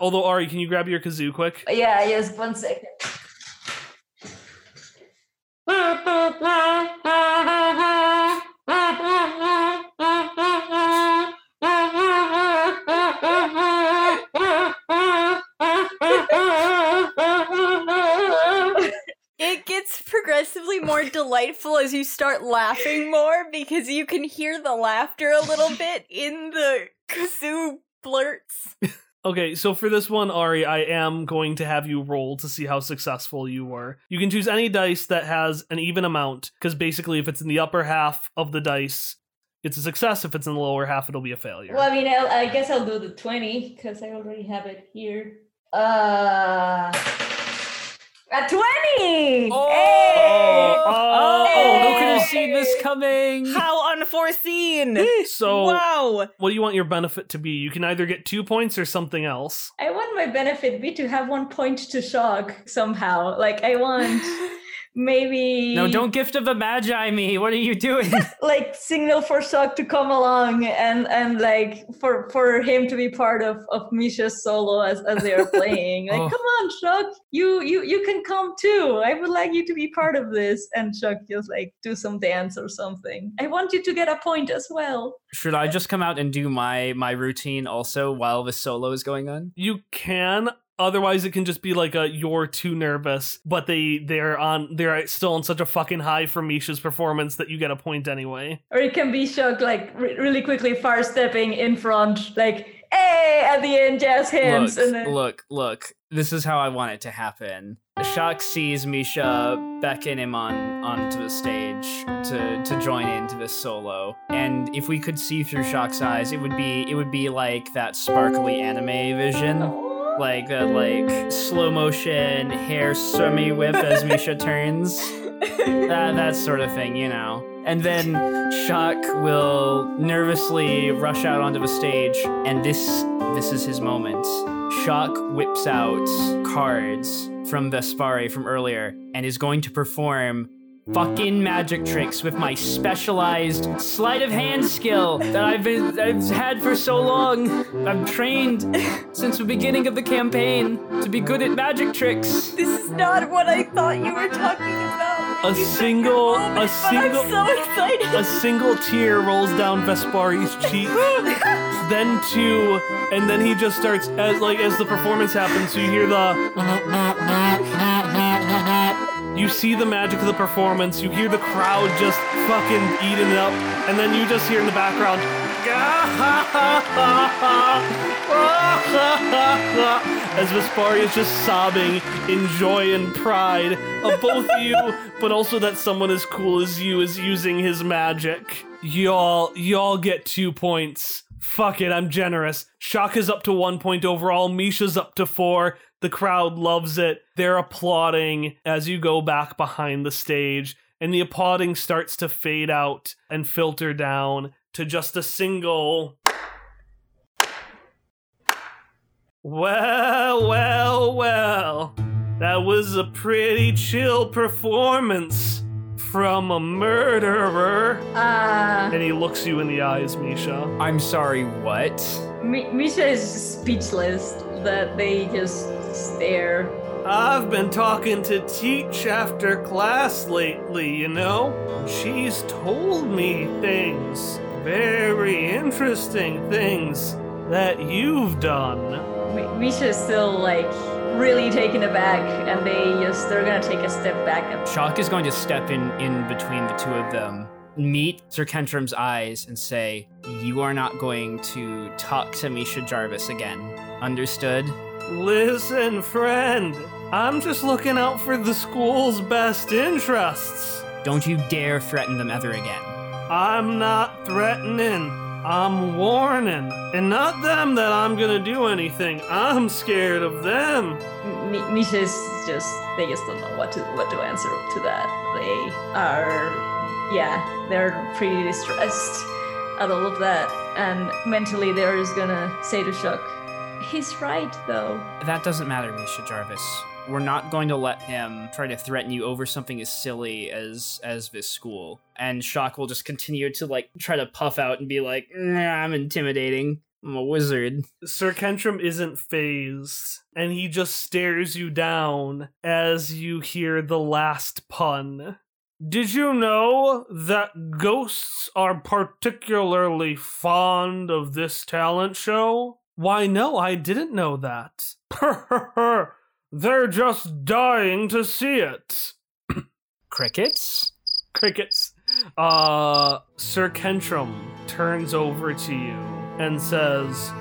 Although Ari, can you grab your kazoo quick? yeah, yes. One second. Progressively more delightful as you start laughing more because you can hear the laughter a little bit in the kazoo blurts. Okay, so for this one, Ari, I am going to have you roll to see how successful you were. You can choose any dice that has an even amount, because basically, if it's in the upper half of the dice, it's a success. If it's in the lower half, it'll be a failure. Well, I mean, I'll, I guess I'll do the twenty because I already have it here. Uh. A 20! Oh, Hey! oh, who could have seen this coming? How unforeseen! So, wow. what do you want your benefit to be? You can either get two points or something else. I want my benefit be to have one point to shock somehow. Like, I want maybe. No, don't gift of the magi me. What are you doing? like signal for Shock to come along and and like for for him to be part of of Misha's solo as as they are playing. Like, Oh. come on, Shock, you you you can come too. I would like you to be part of this. And Shock just like do some dance or something. I want you to get a point as well. Should I just come out and do my my routine also while the solo is going on? You can. Otherwise, it can just be like a you're too nervous, but they they're on they're still on such a fucking high from Misha's performance that you get a point anyway. Or it can be Shock like re- really quickly far stepping in front, like hey at the end, jazz hands, Look, and then look, look. This is how I want it to happen. Shock sees Misha beckon him on onto the stage to to join into this solo. And if we could see through Shock's eyes, it would be it would be like that sparkly anime vision. Oh. Like that like slow motion hair semi whip as Misha turns. That that sort of thing, you know. And then Shock will nervously rush out onto the stage, and this this is his moment. Shock whips out cards from Vespari from earlier and is going to perform fucking magic tricks with my specialized sleight of hand skill that I've been I've had for so long. I'm trained since the beginning of the campaign to be good at magic tricks. This is not what I thought you were talking about. A single a single I'm so excited. a single tear rolls down Vespari's cheek. then two, and then he just starts as like as the performance happens. So you hear the. You see the magic of the performance. You hear the crowd just fucking eating it up, and then you just hear in the background. As Vespari is just sobbing in joy and pride of both you, but also that someone as cool as you is using his magic. Y'all, y'all get two points. Fuck it, I'm generous. Shock is up to one point overall. Misha's up to four. The crowd loves it. They're applauding as you go back behind the stage, and the applauding starts to fade out and filter down to just a single. Well, well, well. That was a pretty chill performance from a murderer. uh And he looks you in the eyes, Misha. I'm sorry, what? Mi- Misha is speechless that they just stare. I've been talking to Teach after class lately, you know? She's told me things, very interesting things that you've done. Mi- Misha still like really taken aback, and they just they're gonna take a step back and Shock is going to step in in between the two of them, meet Sir Kentrum's eyes, and say, "You are not going to talk to Misha Jarvis again. Understood?" Listen, friend, I'm just looking out for the school's best interests. Don't you dare threaten them ever again. I'm not threatening, I'm warning. And not them that I'm gonna do anything, I'm scared of them. Mi- Misha's just they just don't know what to what to answer to that. They are yeah, they're pretty distressed at all of that, and mentally they're just gonna say to Shock, "He's right though." That doesn't matter, Misha Jarvis. We're not going to let him try to threaten you over something as silly as as this school. And Shock will just continue to like try to puff out and be like, nah, "I'm intimidating. I'm a wizard." Sir Kentrum isn't fazed, and he just stares you down as you hear the last pun. Did you know that ghosts are particularly fond of this talent show? Why, no, I didn't know that. They're just dying to see it. Crickets? Crickets. Uh, Sir Kentrum turns over to you and says,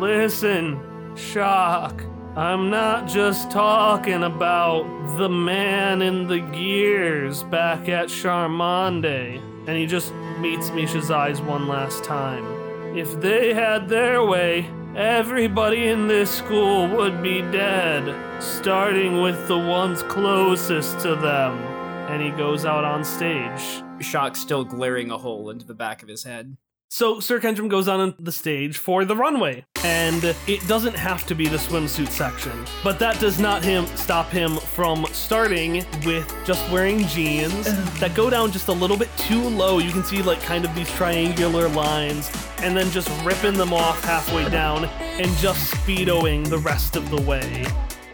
Listen, Shock, I'm not just talking about the man in the gears back at Charmande. And he just meets Misha's eyes one last time. If they had their way, everybody in this school would be dead, starting with the ones closest to them. And he goes out on stage. Shock still glaring a hole into the back of his head. So Sir Kentrum goes on the stage for the runway, and it doesn't have to be the swimsuit section, but that does not him stop him from starting with just wearing jeans that go down just a little bit too low. You can see like kind of these triangular lines, and then just ripping them off halfway down and just speedoing the rest of the way.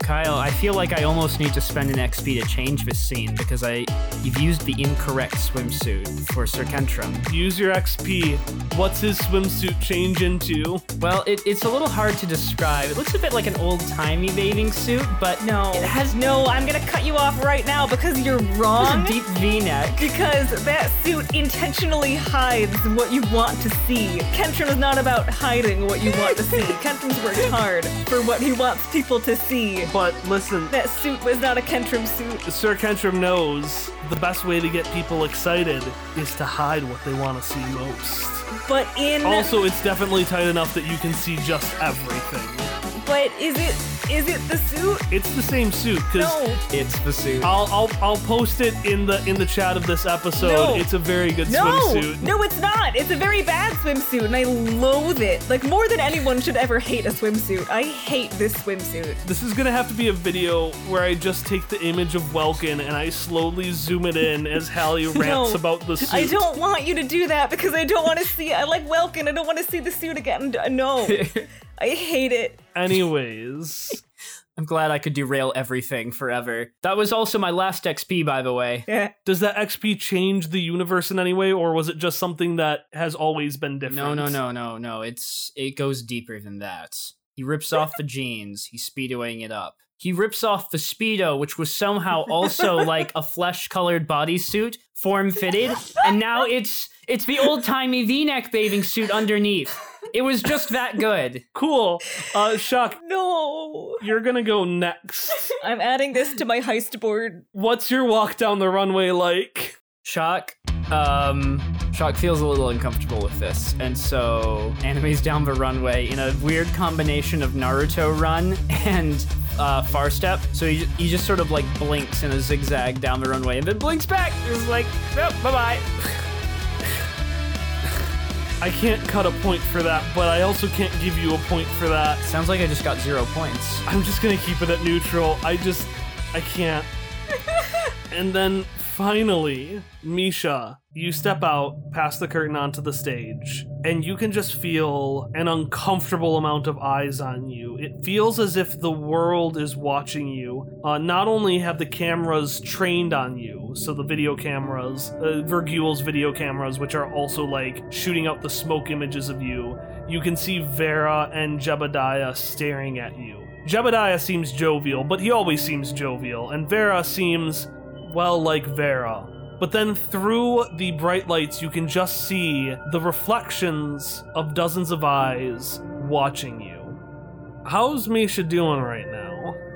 Kyle, I feel like I almost need to spend an XP to change this scene because I you've used the incorrect swimsuit for Sir Kentrum. Use your XP. What's his swimsuit change into? Well, it, it's a little hard to describe. It looks a bit like an old-timey bathing suit, but No. it has No, I'm gonna cut you off right now because you're wrong. a deep V-neck. Because that suit intentionally hides what you want to see. Kentrum is not about hiding what you want to see. Kentrum's worked hard for what he wants people to see. But listen, That suit was not a Kentrum suit. Sir Kentrum knows the best way to get people excited is to hide what they want to see most. But in Also, it's definitely tight enough that you can see just everything. But is it is it the suit? It's the same suit because No. It's the suit. I'll, I'll I'll post it in the in the chat of this episode. No. It's a very good No, swimsuit. no, it's not. It's a very bad swimsuit, and I loathe it. Like more than anyone should ever hate a swimsuit. I hate this swimsuit. This is gonna have to be a video where I just take the image of Welkin and I slowly zoom it in as Hallie rants No, about the suit. I don't want you to do that because I don't want to see. I like Welkin. I don't want to see the suit again. No, I hate it. Anyways, I'm glad I could derail everything forever. That was also my last XP, by the way. Yeah. does that XP change the universe in any way, or was it just something that has always been different? No, no, no, no, no. It's it goes deeper than that. He rips off the jeans. He's speedoing it up. He rips off the speedo, which was somehow also like a flesh-colored bodysuit, form-fitted, and now it's it's the old-timey V-neck bathing suit underneath. It was just that good. Cool. Uh, Shock, No, you're gonna go next. I'm adding this to my heist board. What's your walk down the runway like? Shock, um, Shock feels a little uncomfortable with this, and so animes down the runway in a weird combination of Naruto run and uh, far step. So he, he just sort of like blinks in a zigzag down the runway and then blinks back. It's like, oh, bye bye. I can't cut a point for that, but I also can't give you a point for that. Sounds like I just got zero points. I'm just gonna keep it at neutral. I just, I can't. and then finally, Misha, you step out past the curtain onto the stage, and you can just feel an uncomfortable amount of eyes on you. It feels as if the world is watching you. Uh, not only have the cameras trained on you, so the video cameras, uh, video cameras, which are also like shooting out the smoke images of you, you can see Vera and Jebediah staring at you. Jebediah seems jovial, but he always seems jovial, and Vera seems, well, like Vera. But then through the bright lights, you can just see the reflections of dozens of eyes watching you. How's Misha doing right now?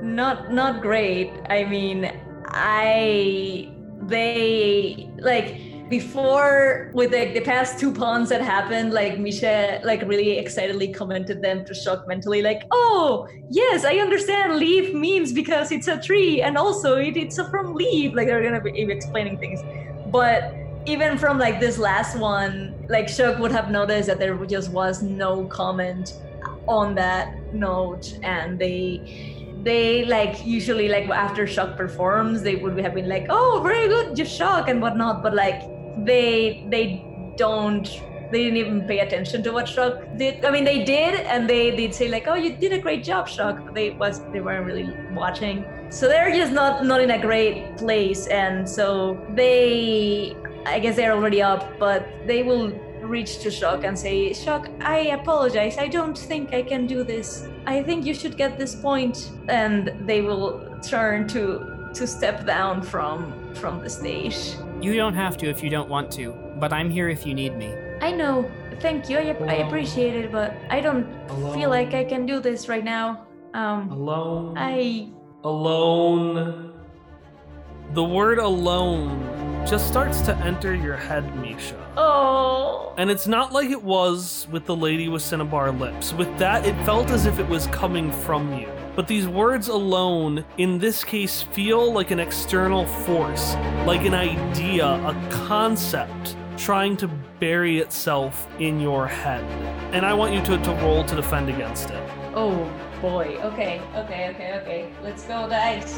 not not great i mean i they like before with like the past two pawns that happened like misha like really excitedly commented them to shock mentally like oh yes i understand leaf means because it's a tree and also it, it's from leaf. Like they're gonna be explaining things. But even from like this last one like shock would have noticed that there just was no comment on that note and they they like usually like after shock performs they would have been like oh very good just shock and whatnot but like they they don't they didn't even pay attention to what shock did i mean they did and they did say like oh you did a great job shock but they was they weren't really watching so they're just not not in a great place and so they i guess they're already up but they will reach to Shock and say, Shock, I apologize. I don't think I can do this. I think you should get this point. And they will turn to to step down from from the stage. You don't have to if you don't want to, but I'm here if you need me. I know. Thank you. I, I appreciate it, but I don't feel like I can do this right now. Um, Alone. I Alone. The word alone just starts to enter your head, Misha. Oh. And it's not like it was with the lady with cinnabar lips. With that, it felt as if it was coming from you. But these words alone, in this case, feel like an external force, like an idea, a concept trying to bury itself in your head. And I want you to, to roll to defend against it. Oh boy. Okay. Okay. Okay. Okay. Let's go dice.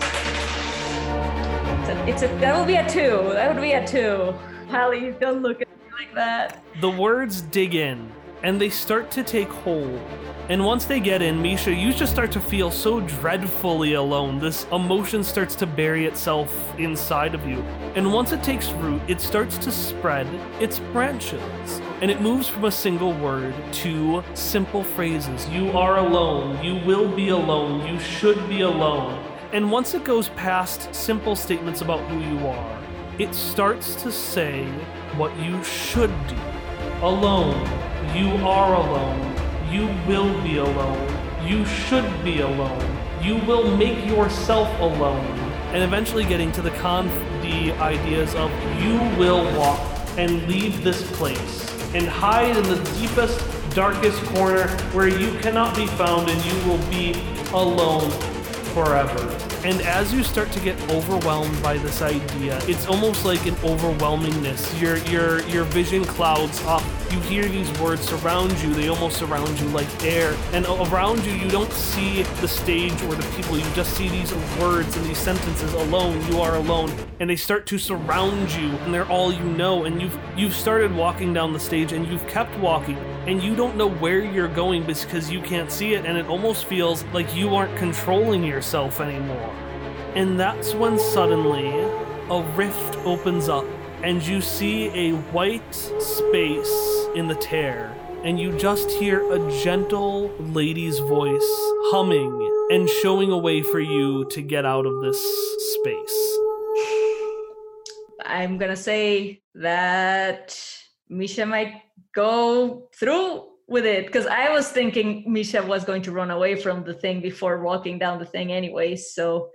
It's a, it's a. That will be a two. That would be a two. Hallie, don't look at me like that. The words dig in, and they start to take hold. And once they get in, Misha, you just start to feel so dreadfully alone. This emotion starts to bury itself inside of you. And once it takes root, it starts to spread its branches. And it moves from a single word to simple phrases. You are alone. You will be alone. You should be alone. And once it goes past simple statements about who you are, it starts to say what you should do. Alone. You are alone. You will be alone. You should be alone. You will make yourself alone. And eventually getting to the con the ideas of you will walk and leave this place and hide in the deepest, darkest corner where you cannot be found and you will be alone forever. And as you start to get overwhelmed by this idea, it's almost like an overwhelmingness. Your your your vision clouds up. You hear these words surround you. They almost surround you like air. And around you, you don't see the stage or the people. You just see these words and these sentences. Alone, you are alone. And they start to surround you, and they're all you know. And you've you've started walking down the stage, and you've kept walking, and you don't know where you're going because you can't see it, and it almost feels like you aren't controlling yourself anymore. And that's when suddenly a rift opens up and you see a white space in the tear. And you just hear a gentle lady's voice humming and showing a way for you to get out of this space. I'm gonna say that Misha might go through with it because I was thinking Misha was going to run away from the thing before walking down the thing anyway. So,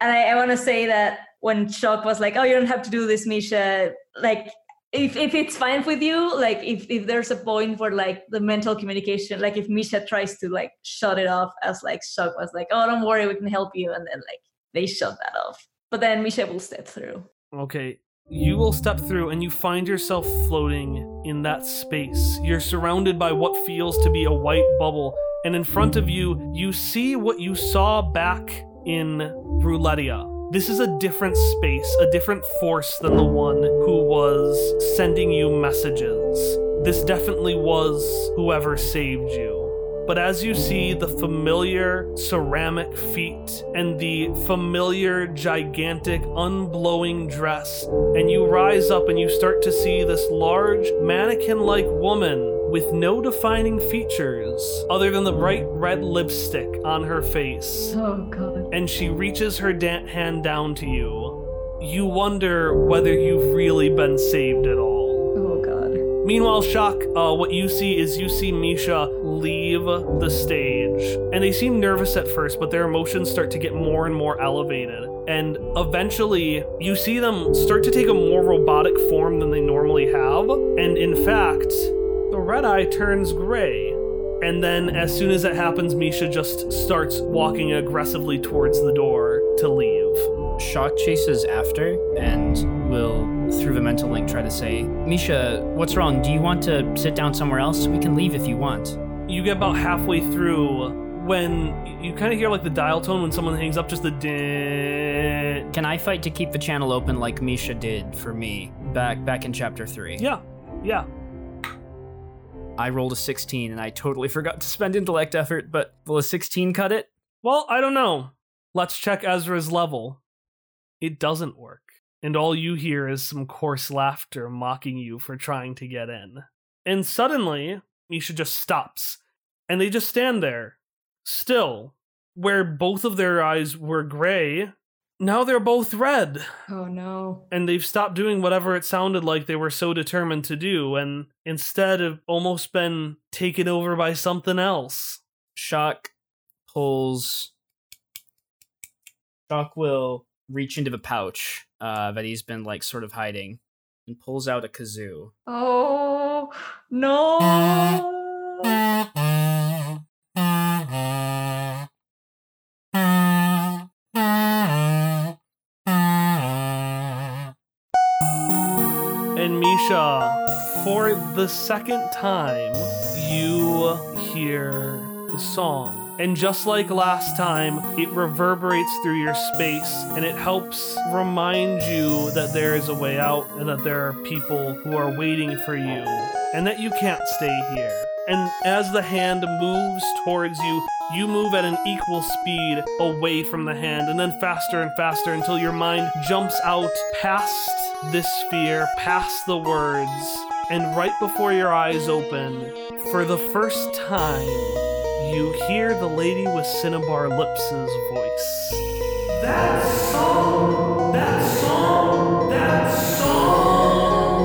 and I, I want to say that when Shock was like, "Oh, you don't have to do this, Misha," like. If, if it's fine with you, like if, if there's a point where like the mental communication, like if Misha tries to like shut it off as like Shock was like, oh don't worry, we can help you, and then like they shut that off. But then Misha will step through. Okay, you will step through and you find yourself floating in that space. You're surrounded by what feels to be a white bubble, and in front of you, you see what you saw back in Roulettia. This is a different space, a different force than the one who was sending you messages. This definitely was whoever saved you. But as you see the familiar ceramic feet and the familiar gigantic unblowing dress, and you rise up and you start to see this large mannequin like woman with no defining features other than the bright red lipstick on her face. Oh god. And she reaches her da- hand down to you. You wonder whether you've really been saved at all. Oh god. Meanwhile, Shock, uh, what you see is you see Misha leave the stage. And they seem nervous at first, but their emotions start to get more and more elevated. And eventually, you see them start to take a more robotic form than they normally have. And in fact, the red eye turns gray. And then, as soon as it happens, Misha just starts walking aggressively towards the door to leave. Shock chases after and will, through the mental link, try to say, Misha, what's wrong? Do you want to sit down somewhere else? We can leave if you want. You get about halfway through when you kind of hear like the dial tone when someone hangs up, just the din. Can I fight to keep the channel open like Misha did for me back back in chapter three? Yeah, yeah. I rolled a 16 and I totally forgot to spend intellect effort, but will a 16 cut it? Well, I don't know. Let's check Ezra's level. It doesn't work. And all you hear is some coarse laughter mocking you for trying to get in. And suddenly, Misha just stops. And they just stand there, still, where both of their eyes were gray. Now they're both red. Oh no. And they've stopped doing whatever it sounded like they were so determined to do, and instead have almost been taken over by something else. Shock pulls. Shock will reach into the pouch uh, that he's been like sort of hiding, and pulls out a kazoo. Oh no! For the second time, you hear the song. And just like last time, it reverberates through your space and it helps remind you that there is a way out and that there are people who are waiting for you and that you can't stay here. And as the hand moves towards you, you move at an equal speed away from the hand and then faster and faster until your mind jumps out past this sphere, past the words, and right before your eyes open, for the first time, you hear the lady with Cinnabar Lips' voice. That song! That song! That song!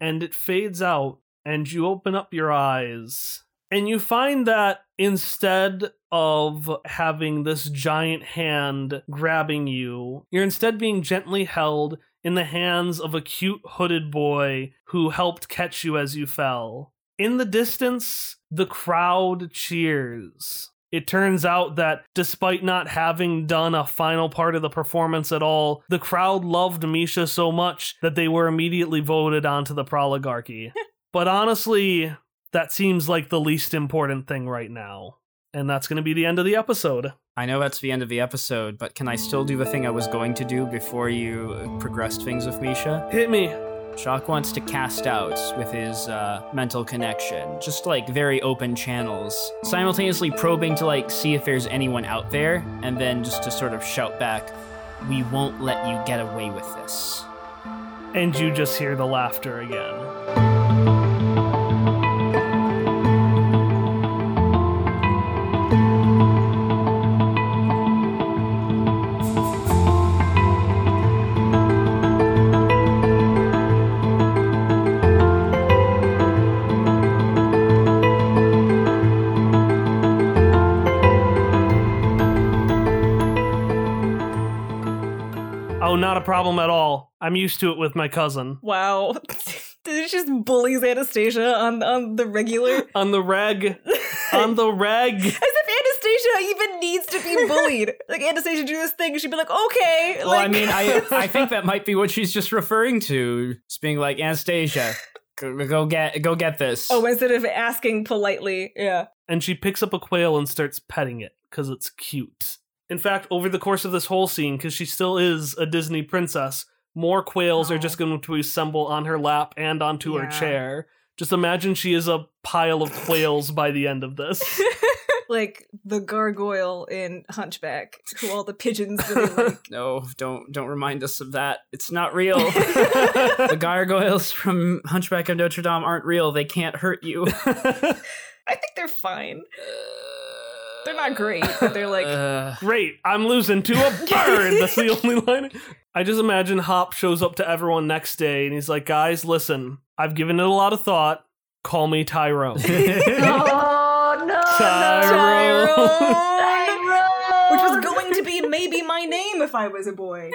And it fades out, and you open up your eyes, and you find that instead of having this giant hand grabbing you, you're instead being gently held in the hands of a cute hooded boy who helped catch you as you fell. In the distance, the crowd cheers. It turns out that despite not having done a final part of the performance at all, the crowd loved Misha so much that they were immediately voted onto the proligarchy. but honestly, that seems like the least important thing right now. And that's going to be the end of the episode. I know that's the end of the episode, but can I still do the thing I was going to do before you progressed things with Misha? Hit me. Shock wants to cast out with his uh, mental connection, just like very open channels, simultaneously probing to like see if there's anyone out there, and then just to sort of shout back, "We won't let you get away with this." And you just hear the laughter again. Problem at all. I'm used to it with my cousin. Wow. Did it just bullies Anastasia on on the regular? On the reg. on the reg. As if Anastasia even needs to be bullied. like Anastasia do this thing, she'd be like, okay. Well, like, I mean, I I think that might be what she's just referring to, just being like Anastasia, go, go get go get this. Oh, instead of asking politely, yeah. And she picks up a quail and starts petting it because it's cute. In fact, over the course of this whole scene, because she still is a Disney princess, more quails are just going to assemble on her lap and onto her chair. Just imagine she is a pile of quails by the end of this. like the gargoyle in Hunchback, who all the pigeons really like. No, don't don't remind us of that. It's not real. the gargoyles from Hunchback of Notre Dame aren't real. They can't hurt you. I think they're fine. Uh, They're not great, but they're like Uh, Great, I'm losing to a bird. That's the only line. I just imagine Hop shows up to everyone next day and he's like, guys, listen, I've given it a lot of thought. Call me Tyrone. Oh no! Tyrone. Tyrone! which was going to be maybe my name if I was a boy.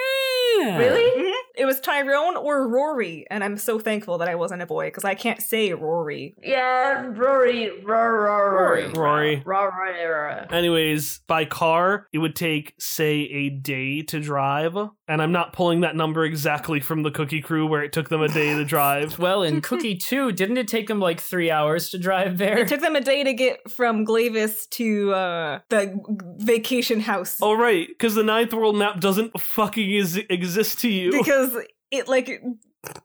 Really? Mhm. It was Tyrone or Rory, and I'm so thankful that I wasn't a boy because I can't say Rory. Yeah, Rory, Rory, Rory, Rory. Rory, Rory. Anyways, by car, it would take, say, a day to drive. And I'm not pulling that number exactly from the Cookie Crew where it took them a day to drive. well, in Cookie 2, didn't it take them like three hours to drive there? It took them a day to get from Glavis to uh, the vacation house Oh, right, because the Ninth World map doesn't fucking is- exist to you. because it like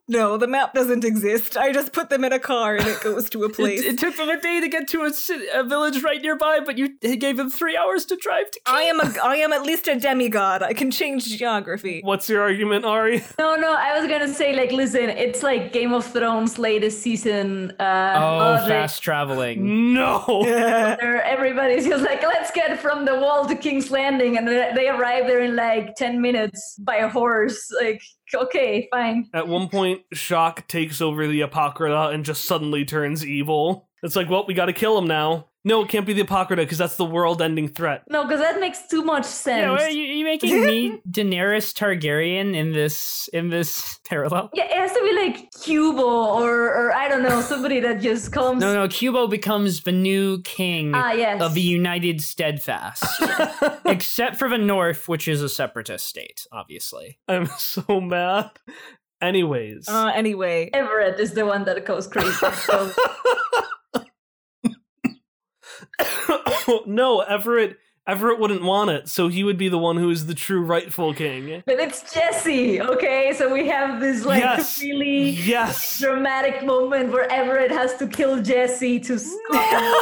no, the map doesn't exist. I just put them in a car and it goes to a place. It, it took them a day to get to a, a village right nearby, but you gave them three hours to drive to. I am a I am at least a demigod. I can change geography. What's your argument, Ari? No, no, I was gonna say like, listen, it's like Game of Thrones latest season. Uh, Oh, of fast traveling. No. where everybody's just like, let's get from the wall to King's Landing, and they they arrive there in like ten minutes by a horse. Like, okay, fine. At one point, Shock takes over the Apocrypha and just suddenly turns evil. It's like, well, we gotta kill him now. No, it can't be the Apocrypha because that's the world-ending threat. No, because that makes too much sense. Yeah, are you, you making me Daenerys Targaryen in this in this parallel? Yeah, it has to be like Cubo or, or I don't know, somebody that just comes. No, no, Cubo becomes the new king Ah, yes. of the United Steadfast. Except for the North, which is a separatist state, obviously. I'm so mad. Anyways, Uh, anyway, Everett is the one that goes crazy. So no, Everett. Everett wouldn't want it, so he would be the one who is the true rightful king. But it's Jesse, okay? So we have this like Yes. really Yes. dramatic moment where Everett has to kill Jesse to stop.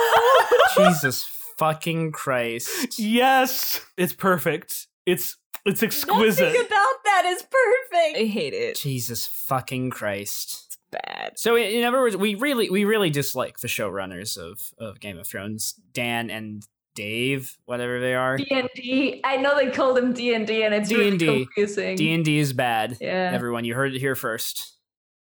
Jesus fucking Christ. Yes. It's perfect. It's it's exquisite. Nothing about that is perfect. I hate it. Jesus fucking Christ. Bad. So in in other words, we really we really dislike the showrunners of, of Game of Thrones, Dan and Dave, whatever they are. D&D. I know they call them D&D and it's D&D. really confusing. D and D is bad. Yeah. Everyone, you heard it here first.